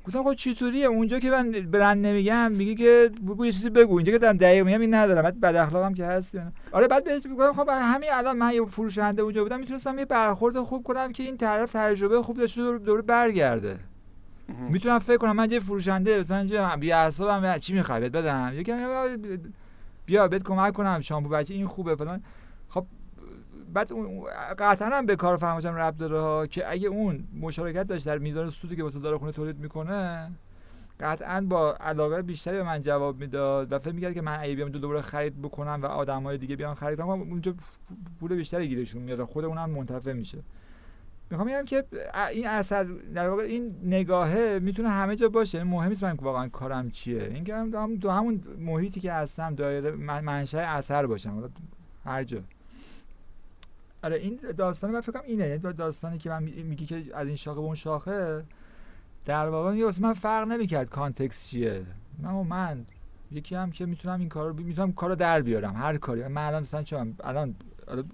گفتم خب چطوریه؟ اونجا که من برند نمیگم میگه که بگو یه چیزی بگو. اینجا که دارم دقیق میگم این ندارم. بعد بد اخلاقم که هست آره بعد بهش میگم خب همین الان من یه فروشنده اونجا بودم می‌تونستم یه برخورد خوب کنم که این طرف تجربه خوب داشته دور برگرده. می‌تونم فکر کنم من یه فروشنده مثلا چه بی اعصابم چی می‌خوای؟ بدم. یکی بیا بهت کمک کنم. شامپو بچه این خوبه فلان. خب بعد قطعا هم به کار فرماشم رب داره ها که اگه اون مشارکت داشت در میزان سودی که واسه داره خونه تولید می‌کنه قطعا با علاقه بیشتری به من جواب می‌داد و فکر می‌کرد که من اگه بیام دو دوباره خرید بکنم و آدم های دیگه بیان خرید کنم اونجا پول بیشتری گیرشون میاد خود اونم منتفع میشه. می‌خوام بگم که این اثر در واقع این نگاهه می‌تونه همه جا باشه. یعنی مهم نیست من واقعا کارم چیه. این که هم دو همون محیطی که هستم دایره منشأ اثر باشم. هر جا. آره این داستان من فکر کنم اینه. یعنی داستانی که من میگی که از این شاخه به اون شاخه در واقع یه من فرق نمی‌کرد کانتکست چیه. من من یکی هم که می‌تونم این کارو می‌تونم کارو در بیارم هر کاری. من الان مثلا چون الان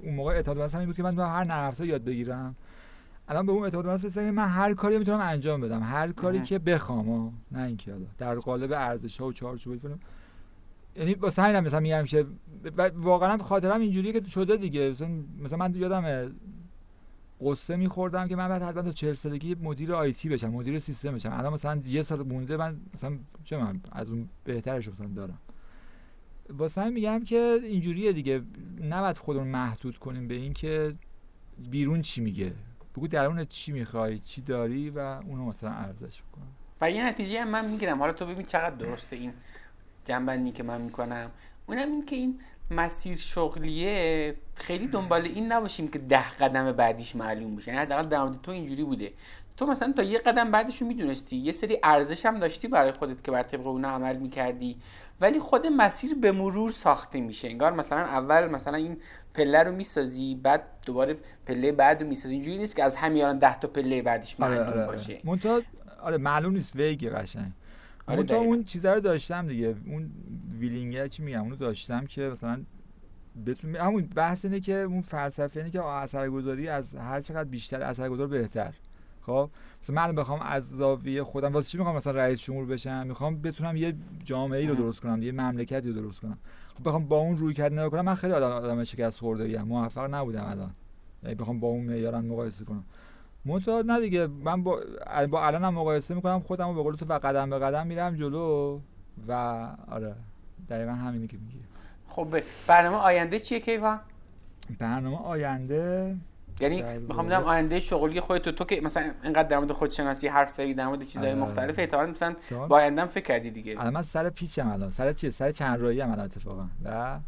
اون موقع اعتماد مثلا این بود که من هر نرم یاد بگیرم. الان به اون اعتماد مثلا من هر کاری می‌تونم انجام بدم. هر کاری که بخوام نه اینکه در قالب ارزش ها و چارچوب یعنی واسه همینم مثلا میگم که واقعا خاطرم اینجوریه که شده دیگه. مثلا, مثلا من یادم قصه میخوردم که من بعد حتما تا 40 سالگی مدیر آیتی بشم مدیر سیستم بشم. الان مثلا یه سال مونده من مثلا چه من از اون بهترش مثلا دارم. واسه همین میگم که اینجوریه دیگه. نباید خودمون محدود کنیم به این که بیرون چی میگه. بگو درون چی می‌خوای چی داری و اونو مثلا ارزش بکن. و یه نتیجه هم من می‌گیرم. حالا تو ببین چقدر درسته این جنبندی که من می‌کنم. اونم این که این مسیر شغلیه خیلی دنبال این نباشیم که ده قدم بعدیش معلوم بشه. یعنی حداقل در مورد تو اینجوری بوده. تو مثلا تا یه قدم بعدش رو می‌دونستی. یه سری ارزش هم داشتی برای خودت که بر طبق اون عمل می‌کردی. ولی خود مسیر به مرور ساخته میشه. انگار مثلا اول مثلا این پله رو می‌سازی بعد دوباره پله بعد رو می‌سازی. اینجوری نیست که از همین الان ده تا پله بعدش آره، معلوم آره آره. باشه. آره معلوم نیست ویگی قشنگ. آره تا اون چیزا رو داشتم دیگه. اون ویلینگ چی میگم؟ اونو داشتم که مثلا بتون همون بحث اینه که اون فلسفه اینه که اثرگذاری از هر چقدر بیشتر اثرگذار بهتر. خب؟ مثلا من بخوام از زاویه خودم واسه چی می‌خوام مثلا رئیس جمهور بشم؟ می‌خوام بتونم یه جامعه ای رو درست کنم یه مملکتی رو درست کنم. خب بخوام با اون روی کرد نگاه کنم من خیلی آدم, آدم شکست خورده موفق نبودم الان. یعنی بخوام با اون معیارم مقایسه کنم. منتها نه دیگه. من با, با الان هم مقایسه می‌کنم خودم به قول تو و قدم به قدم میرم جلو و آره دقیقا همینی که میگی. خب برنامه آینده چیه کیوان؟ برنامه آینده یعنی می‌خوام بدم آینده شغلی خودت تو که مثلا اینقدر در مورد خودشناسی حرف زدی در مورد چیزهای آره. مختلف احتمالاً مثلا با آینده فکر کردی دیگه. الان من سر پیچم الان. سر چیه سر چند رایی ام الان اتفاقا. و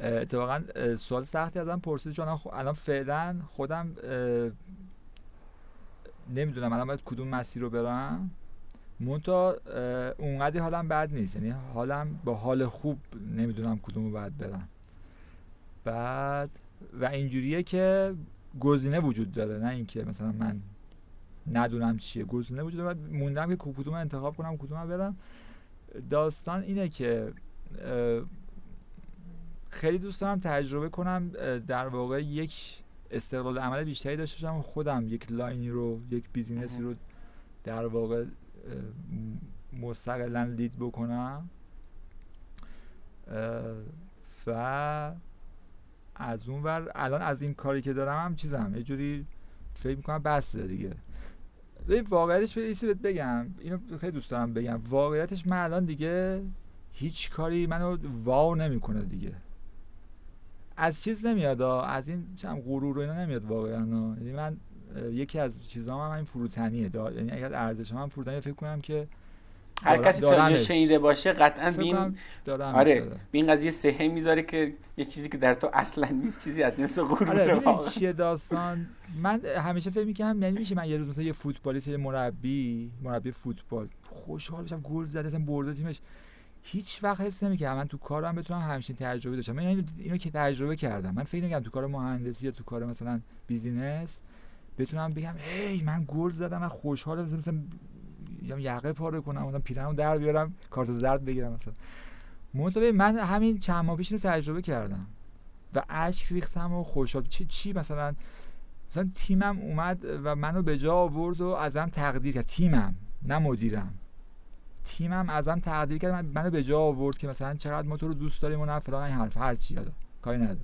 اتفاقا سوال سختی ازم پرسید چون الان فعلا خودم نمی‌دونم الان باید کدوم مسیر رو برم. مونتا اونقدر حالم بد نیست. یعنی حالم با حال خوب نمی‌دونم کدوم رو باید برم. بعد و اینجوریه که گزینه وجود داره. نه اینکه مثلا من ندونم چیه. گزینه وجود داره. موندم که کدوم انتخاب کنم کدوم برم. داستان اینه که خیلی دوست دارم تجربه کنم در واقع یک استقلال عمل بیشتری داشته باشم. خودم یک line ی رو یک business ی رو در واقع مستقلا لید بکنم. و از اون ور الان از این کاری که دارم هم چیزم یه جوری فکر می‌کنم بسته دیگه. ببین واقعیتش به بهت بگم. اینو خیلی دوست دارم بگم. واقعیتش من الان دیگه هیچ کاری منو واو نمی‌کنه دیگه. از چیز نمیاد از این چم غرور و اینا نمیاد واقعا یعنی من یکی از چیزام هم همین فروتنیه یعنی اگر ارزش هم فروتنی فکر کنم که هر کسی تا اینجا. شنیده باشه قطعا بین آره. به این قضیه سهه می‌ذاره که یه چیزی که در تو اصلا نیست چیزی از جنس غرور آره. چیه داستان من همیشه فکر می‌کنم یعنی میشه من یه روز مثلا یه فوتبالیست یه مربی مربی فوتبال خوشحال بشم گل زده اصلا برده تیمش هیچ وقت حس نمی‌کنم من تو کارم بتونم همچین تجربه داشتم. من اینو, اینو که تجربه کردم. من فکر نمی‌کنم تو کار مهندسی یا تو کار مثلا بیزینس بتونم بگم هی من گل زدم من خوشحالم مثلا, یا یقه پاره کنم مثلا پیرنمو در بیارم کارت زرد بگیرم مثلا. منتها من همین چند ماه پیش تجربه کردم و اشک ریختم و خوشحال چی چی مثلا؟ مثلا تیمم اومد و منو به جا آورد و ازم تقدیر کرد. تیمم نه مدیرم. تیمم ازم تقدیر کرد. من منو به جا آورد که مثلا چقدر ما تو رو دوست داریم و نه فلان این حرف. هر چی حالا کاری ندارم.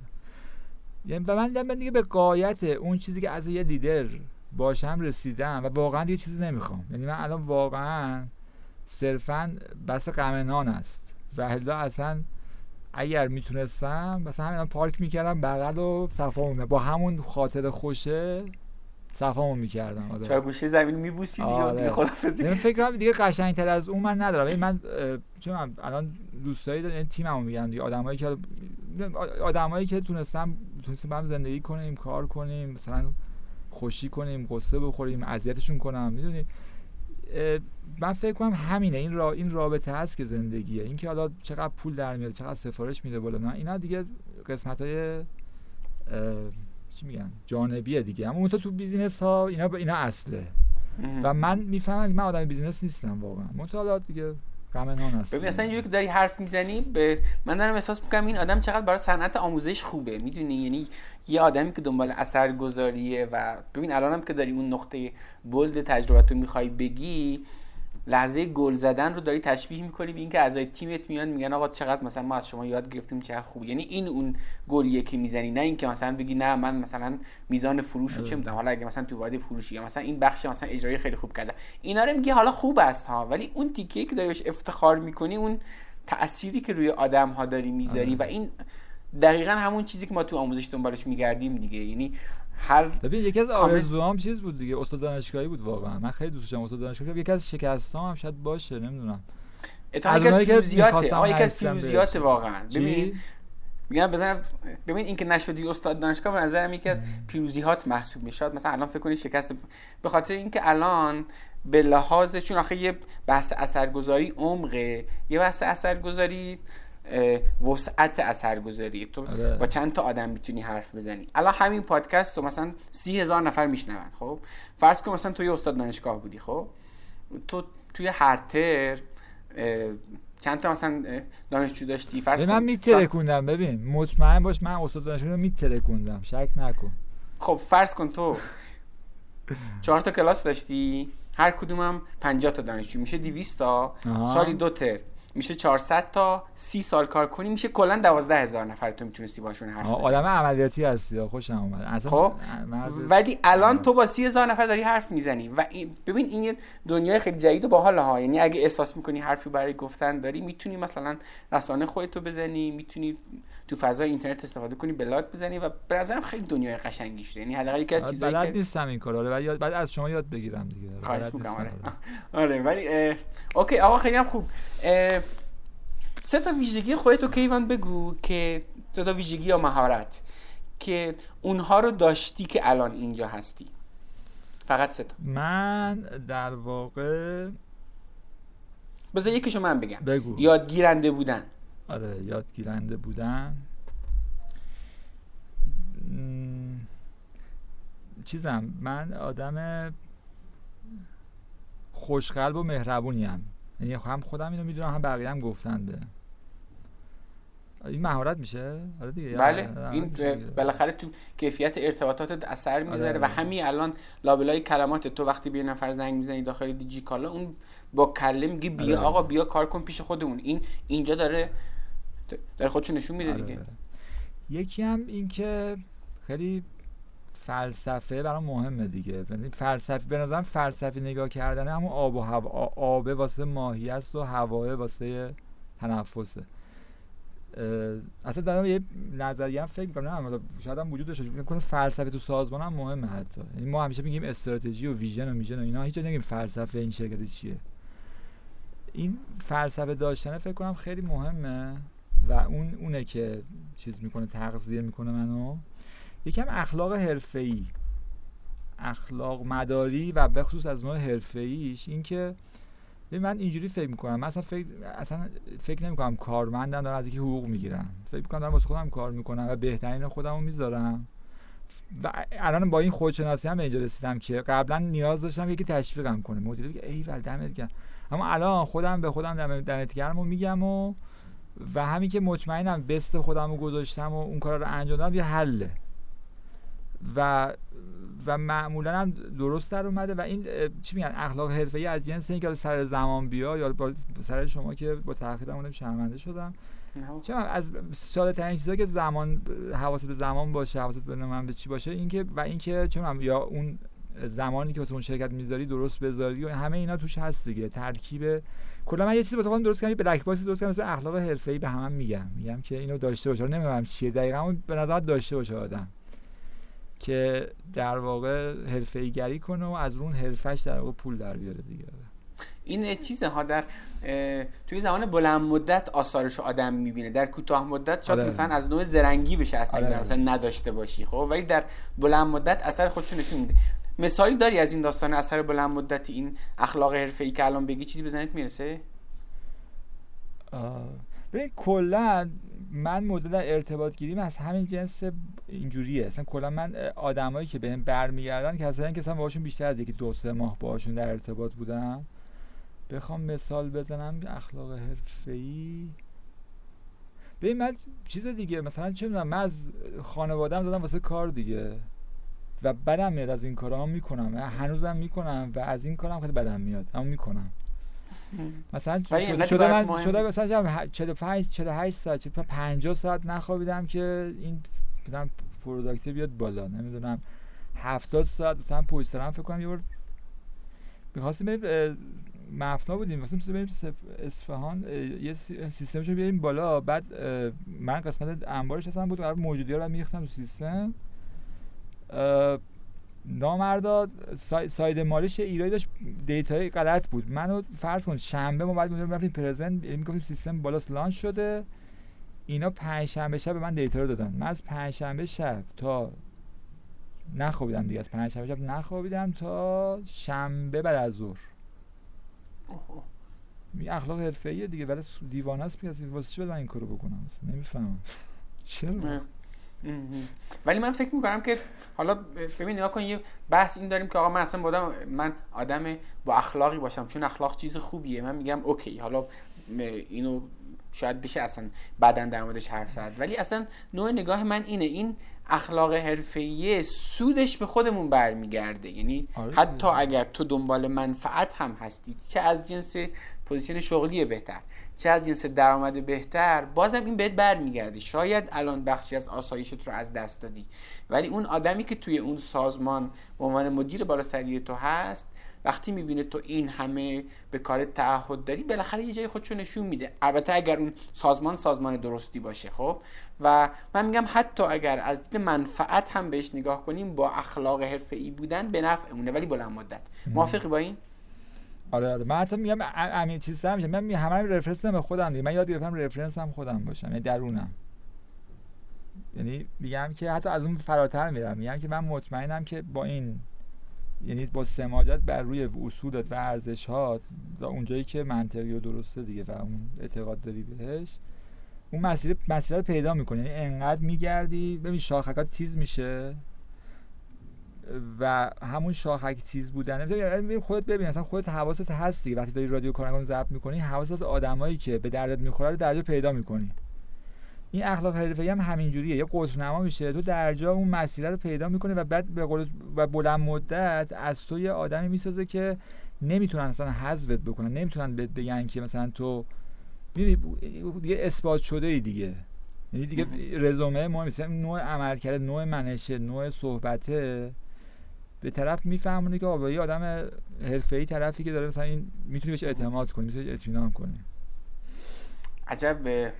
یعنی و من من دیگه به قایت اون چیزی که از یه لیدر باشم رسیدم و واقعا دیگه چیزی نمی‌خوام. یعنی من الان واقعا صرفا بس غم نان است. و الا اصلا اگر می‌تونستم مثلا همین پارک می‌کردم بغل و صفامون با همون خاطر خوشه صفامون می‌کردم آره. چرا گوشه زمین میبوسی دیگه آره. دیگه خدافظی یعنی فکر کنم دیگه قشنگتر از اون من ندارم. من چه من الان دوستایی دارم یعنی تیممو میگم دیگه. آدمایی که آدمایی که تونستم تونستیم با هم زندگی کنیم کار کنیم مثلا خوشی کنیم قصه بخوریم اذیتشون کنم می‌دونی؟ من فکر کنم همینه. این را این رابطه هست که زندگیه. اینکه حالا چقدر پول در میاره چقدر سفارش میده بالا نه اینا دیگه قسمت های چی میگن؟ جانبیه دیگه. اما اون تو بیزینس ها اینا اینا اصله. و من می‌فهمم من آدم بیزینس نیستم واقعا. منتها دیگه غم نان هست ببین اصلا اینجوری که داری حرف می‌زنی به من دارم احساس می‌کنم این آدم چقدر برای صنعت آموزش خوبه. می‌دونی؟ یعنی یه آدمی که دنبال اثرگذاریه و ببین الانم که داری اون نقطه بولد تجربتو می‌خوای بگی لحظه گل زدن رو داری تشبیه می‌کنی به اینکه اعضای تیمت میان میگن آقا چقدر مثلا ما از شما یاد گرفتیم چقدر خوب. یعنی این اون گلیه که می‌زنی نه اینکه مثلا بگی نه من مثلا میزان فروش رو چه می‌دونم. حالا اگه مثلا تو وادی فروشی یا مثلا این بخش مثلا اجرایی خیلی خوب کرده اینا رو میگی حالا خوب است ها ولی اون تیکه که داری بهش افتخار می‌کنی اون تأثیری که روی آدم ها داری می‌ذاری و این دقیقا همون چیزی که ما تو آموزش دنبالش میگردیم دیگه. یعنی هر ببین یکی از آرزوام چیز بود دیگه. استاد دانشگاهی بود واقعا. من خیلی دوست داشتم استاد دانشگاهی یکی از شکستام هم شاید باشه نمی‌دونم. از یکی از پیروزیاته. آقا یکی از بهش. واقعا. ببین؟ میگم بزنم ببین اینکه نشدی استاد دانشگاه به نظرم یکی از پیروزیات محسوب میشه. شاید مثلا الان فکر کنی شکست به خاطر اینکه الان به لحاظ چون آخه یه بحث اثرگذاری عمقه. یه بحث اثرگذاری وسعت اثرگذاری. تو آره. با چند تا آدم می‌تونی حرف بزنی. الان همین پادکست رو مثلا سی هزار نفر میشنون خب؟ فرض کن مثلا تو یه استاد دانشگاه بودی خب؟ تو توی هر تر چند تا مثلا دانشجو داشتی؟ فرض کن من میترکوندم ببین. مطمئن باش من استاد دانشگاهی رو میترکوندم. شک نکن. خب فرض کن تو چهار تا کلاس داشتی هر کدومم 50 تا دانشجو. میشه 200 تا. سالی دو تر میشه 400 تا 30 سال کار کنی میشه کلا 12 هزار نفر تو می‌تونستی باشون حرف بزنی. آدم عملیاتی هستی خوشم اومد. اصلا خب، ولی الان. تو با 30 هزار نفر داری حرف می‌زنی و این ببین این دنیای خیلی جدید و باحال ها. یعنی اگه احساس می‌کنی حرفی برای گفتن داری می‌تونی مثلا رسانه خودتو بزنی می‌تونی تو فضای اینترنت استفاده کنی بلاگ بزنی و به نظرم خیلی دنیای قشنگی شده یعنی حداقل یکی از چیزایی بلد که نیستم این کارا رو یاد- بعد از شما یاد بگیرم دیگه. خواهش بلد می‌کنم. آره. آره ولی اه، اوکی آقا خیلی هم خوب. اه، سه تا ویژگی خودتو کیوان بگو که سه تا ویژگی یا مهارت که اونها رو داشتی که الان اینجا هستی. فقط سه تا. من در واقع بذار یکیشو من بگم. بگو. یادگیرنده بودن. آره یادگیرنده بودن. م، چیزم من آدم خوشقلب و مهربونیم یعنی هم خودم اینو می‌دونم هم بقیه هم گفتن به. این مهارت میشه آره دیگه بله آره، این. بالاخره تو کیفیت ارتباطات اثر می‌ذاره آره. و همین الان لابلای کلمات تو وقتی به نفر زنگ می‌زنی داخل دیجی کالا اون با کله میگه بیا آره. آقا بیا کار کن پیش خودمون این اینجا داره داره خودشو نشون میده آره. دیگه یکی هم این که خیلی فلسفه برام مهمه دیگه یعنی فلسفی به نظرم فلسفی نگاه کردن همون آب و هوا آبه واسه ماهی است و هواه واسه تنفسه اصلا دارم یه نظریه هم فکر می‌کنم حالا شاید هم وجود داشته کنم فلسفه تو سازمان هم مهمه حتی. یعنی ما همیشه میگیم استراتژی و ویژن و میژن و اینا هیچ جا نمیگیم فلسفه این شرکت چیه. این فلسفه داشتن فکر کنم خیلی مهمه و اون اونه که چیز می‌کنه تغذیه می‌کنه منو. یکم اخلاق حرفه‌ای. اخلاق مداری و به خصوص از نوع حرفه‌ایش این که من اینجوری فکر می‌کنم. من اصلا فکر اصلا فکر نمی‌کنم کارمندم دارم از اینکه حقوق می‌گیرم فکر می‌کنم دارم واسه خودم کار می‌کنم و بهترین خودمو می‌ذارم. و الان با این خودشناسی هم اینجا رسیدم که قبلا نیاز داشتم یکی تشویقم کنه. مدیر بگه ای ول دمت گرم. اما الان خودم به خودم دمت گرم میگم و و همین که مطمئنم بست خودم رو گذاشتم و اون کار رو انجام دادم یه حله. و و معمولا هم درست در اومده و این چی میگن اخلاق حرفه‌ای از جنس اینکه سر زمان بیا یا با سر شما که با تاخیرم شرمنده شدم. چه از ساده ترین چیزا که زمان حواست به زمان باشه حواست به من به چی باشه اینکه و اینکه چه یا اون زمانی که واسه اون شرکت می‌ذاری درست بذاری و همه اینا توش هست دیگه. ترکیب کلا من یه چیزی واسه درست کردم black box درست کردم مثل اخلاق حرفه‌ای به همم میگم میگم که اینو داشته باشه. نمی‌دونم چیه. دقیقاً به نظر داشته باشه آدم. که در واقع حرفه گری کنه و از اون حرفش در واقع پول در بیاره دیگه. این چیزها در توی زمان بلند مدت آثارش آدم می‌بینه. در کوتاه مدت شاید آره. مثلا از نوع زرنگی بشه اصلا آره. مثلا نداشته باشی خب؟ ولی در بلند مدت اثر خودشو نشون میده. مثالی داری از این داستان اثر بلند مدتی این اخلاق ای که الان بگی چیزی بزنید می‌رسه؟ ببین کلا من مدل ارتباط گیریم از همین جنس اینجوریه. اصلا کلا من آدمایی که بهم برمیگردن که اصلا که باهاشون بیشتر از یکی دو سه ماه باهاشون در ارتباط بودم. بخوام مثال بزنم اخلاق حرفه‌ای. ببین من چیز دیگه مثلا چه می‌دونم من از خانواده‌ام زدم واسه کار دیگه و بدم میاد از این کارا می‌کنم. هنوزم می‌کنم و از این کارم خیلی بدم میاد اما می‌کنم. مثلا شده من شده مثلا 45 48 ساعت 50 ساعت نخوابیدم که این بدم پروداکت بیاد بالا. نمی‌دونم. 70 ساعت مثلا پشت سرم فکر کنم یه بار می‌خواستیم بریم مفنا بودیم. مثلا بریم اصفهان یه سیستمشو بیاریم بالا. بعد من قسمت انبارش اصلا بود قرار موجودی رو میریختم تو سیستم. نامردا side مالیش ایرادی داشت data ی غلط بود. منو فرض کن شنبه ما بعد می‌رفتیم رفتیم present می‌گفتیم سیستم بالاس launch شده. اینا پنج شنبه شب به من data رو دادن. من از پنج شنبه شب تا نخوابیدم دیگه. از پنج شنبه شب نخوابیدم تا شنبه بعد از ظهر. می اخلاق حرفه‌ایه دیگه. ولی دیوانه است میگه واسه چی من این کارو بکنم؟ اصلا نمی‌فهمم. چرا؟ ولی من فکر می‌کنم که حالا ببین نگاه کن یه بحث این داریم که آقا من اصلا بودم من آدم با اخلاقی باشم چون اخلاق چیز خوبیه. من میگم OK حالا اینو شاید بشه اصلا بعدا در موردش حرف زد. ولی اصلا نوع نگاه من اینه این اخلاق حرفه‌ای سودش به خودمون برمیگرده. یعنی آره حتی اگر تو دنبال منفعت هم هستی چه از جنس position شغلی بهتر. چه از جنس درآمد بهتر بازم این بهت برمیگرده. شاید الان بخشی از آسایشت رو از دست دادی. ولی اون آدمی که توی اون سازمان به عنوان مدیر بالا سری تو هست وقتی می‌بینه تو این همه به کار تعهد داری بالاخره یه جای خودشو نشون میده. البته اگر اون سازمان سازمان درستی باشه خب؟ و من میگم حتی اگر از دید منفعت هم بهش نگاه کنیم با اخلاق حرفه‌ای بودن به نفعمونه ولی بلند مدت. موافقی با این؟ آره آره. من حتی میگم همین چیز هم من همه رفرنس به خودم دیگه. من یاد گرفتم رفرنس هم خودم باشم. یعنی درونم. یعنی میگم که حتی از اون فراتر میرم. میگم که من مطمئنم که با این یعنی با سماجت بر روی اصولت و ارزشات اونجایی که منطقی و درسته دیگه و اون اعتقاد داری بهش اون مسیر مسیر رو پیدا می‌کنی. یعنی انقدر میگردی. ببین شاخکات تیز میشه. و همون شاخک تیز بودن یعنی خودت ببین اصلا خودت حواست هستی. وقتی داری رادیو کارنگون ضبط می‌کنی حواست از آدمایی که به دردت می‌خوره رو درجا پیدا می‌کنی. این اخلاق حرفه‌ای هم همین جوریه یه قطب نما میشه تو درجا اون مسیر رو پیدا می‌کنه و بعد به قول و بلند مدت از تو یه آدمی می‌سازه که نمی‌تونن اصلا حذفت بکنن نمی‌تونن بهت بگن که مثلا تو دیگه اثبات شده ای دیگه. یعنی دیگه رزومه مهم نیست. نوع عملکرد نوع منشه نوع صحبته. به طرف میفهمونه که آقا یه آدم حرفه‌ای طرفی که داره مثلا این می‌تونی بهش اعتماد کنی می‌تونی اطمینان کنی. عجب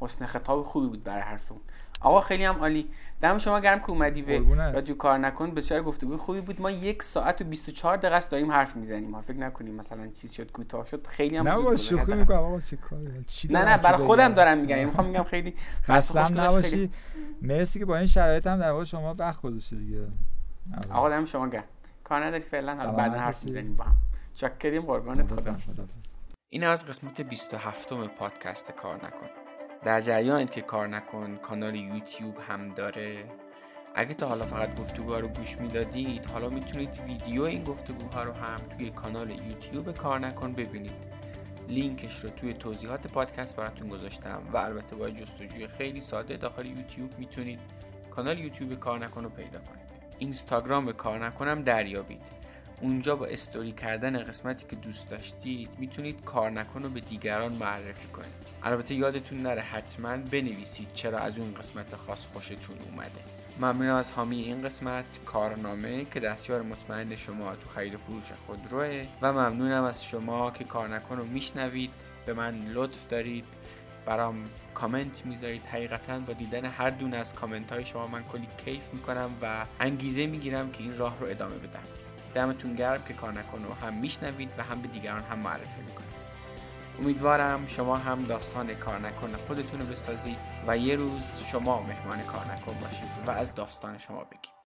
حسن خطاب خوبی بود برای حرف اون آقا خیلی هم عالی. دم شما گرم که اومدی به. رادیو کار نکن. بسیار گفتگو خوبی بود. ما یک ساعت و 24 دقیقه است داریم حرف می‌زنیم. ما فکر نکنیم مثلا چیز شد کوتاه شد. خیلی هم نه بابا. شوخی می‌کنم. آقا چه کاری؟ چی نه نه برای خودم؟ دارم میگم. می‌خوام میگم خیلی خیلی- نباشی. مرسی که با این شرایط هم در واقع شما وقت گذاشتی دیگه. آقا دم شما گرم. کار نداری فعلا حالا بعدا حرف. می‌زنیم با هم. شکریم قربانت خداحافظ. این از قسمت 27 م پادکست کار نکن. در جریانید که کار نکن کانال یوتیوب هم داره. اگه تا حالا فقط گفتگوها رو گوش می‌دادید حالا می‌تونید ویدیو این گفتگوها رو هم توی کانال یوتیوب کار نکن ببینید. لینکش رو توی توضیحات پادکست براتون گذاشتم و البته با جستجوی خیلی ساده داخل یوتیوب می‌تونید کانال یوتیوب کار نکن رو پیدا کنید. اینستاگرام کار نکنم دریابید. اونجا با استوری کردن قسمتی که دوست داشتید می‌تونید کار نکن رو به دیگران معرفی کنید. البته یادتون نره حتما بنویسید چرا از اون قسمت خاص خوشتون اومده. ممنون از حامی این قسمت کارنامه که دستیار مطمئن شما تو خرید و فروش خودروه و ممنونم از شما که کار نکن رو میشنوید. به من لطف دارید. برام کامنت می‌ذارید. حقیقتا با دیدن هر دونه از کامنت های شما من کلی کیف می‌کنم و انگیزه می‌گیرم که این راه رو ادامه بدم. دمتون گرم که کار نکن رو هم میشنوید و هم به دیگران هم معرفی می‌کنید. امیدوارم شما هم داستان کار نکن خودتون رو بسازید و یه روز شما مهمان کار نکن باشید و از داستان شما بگید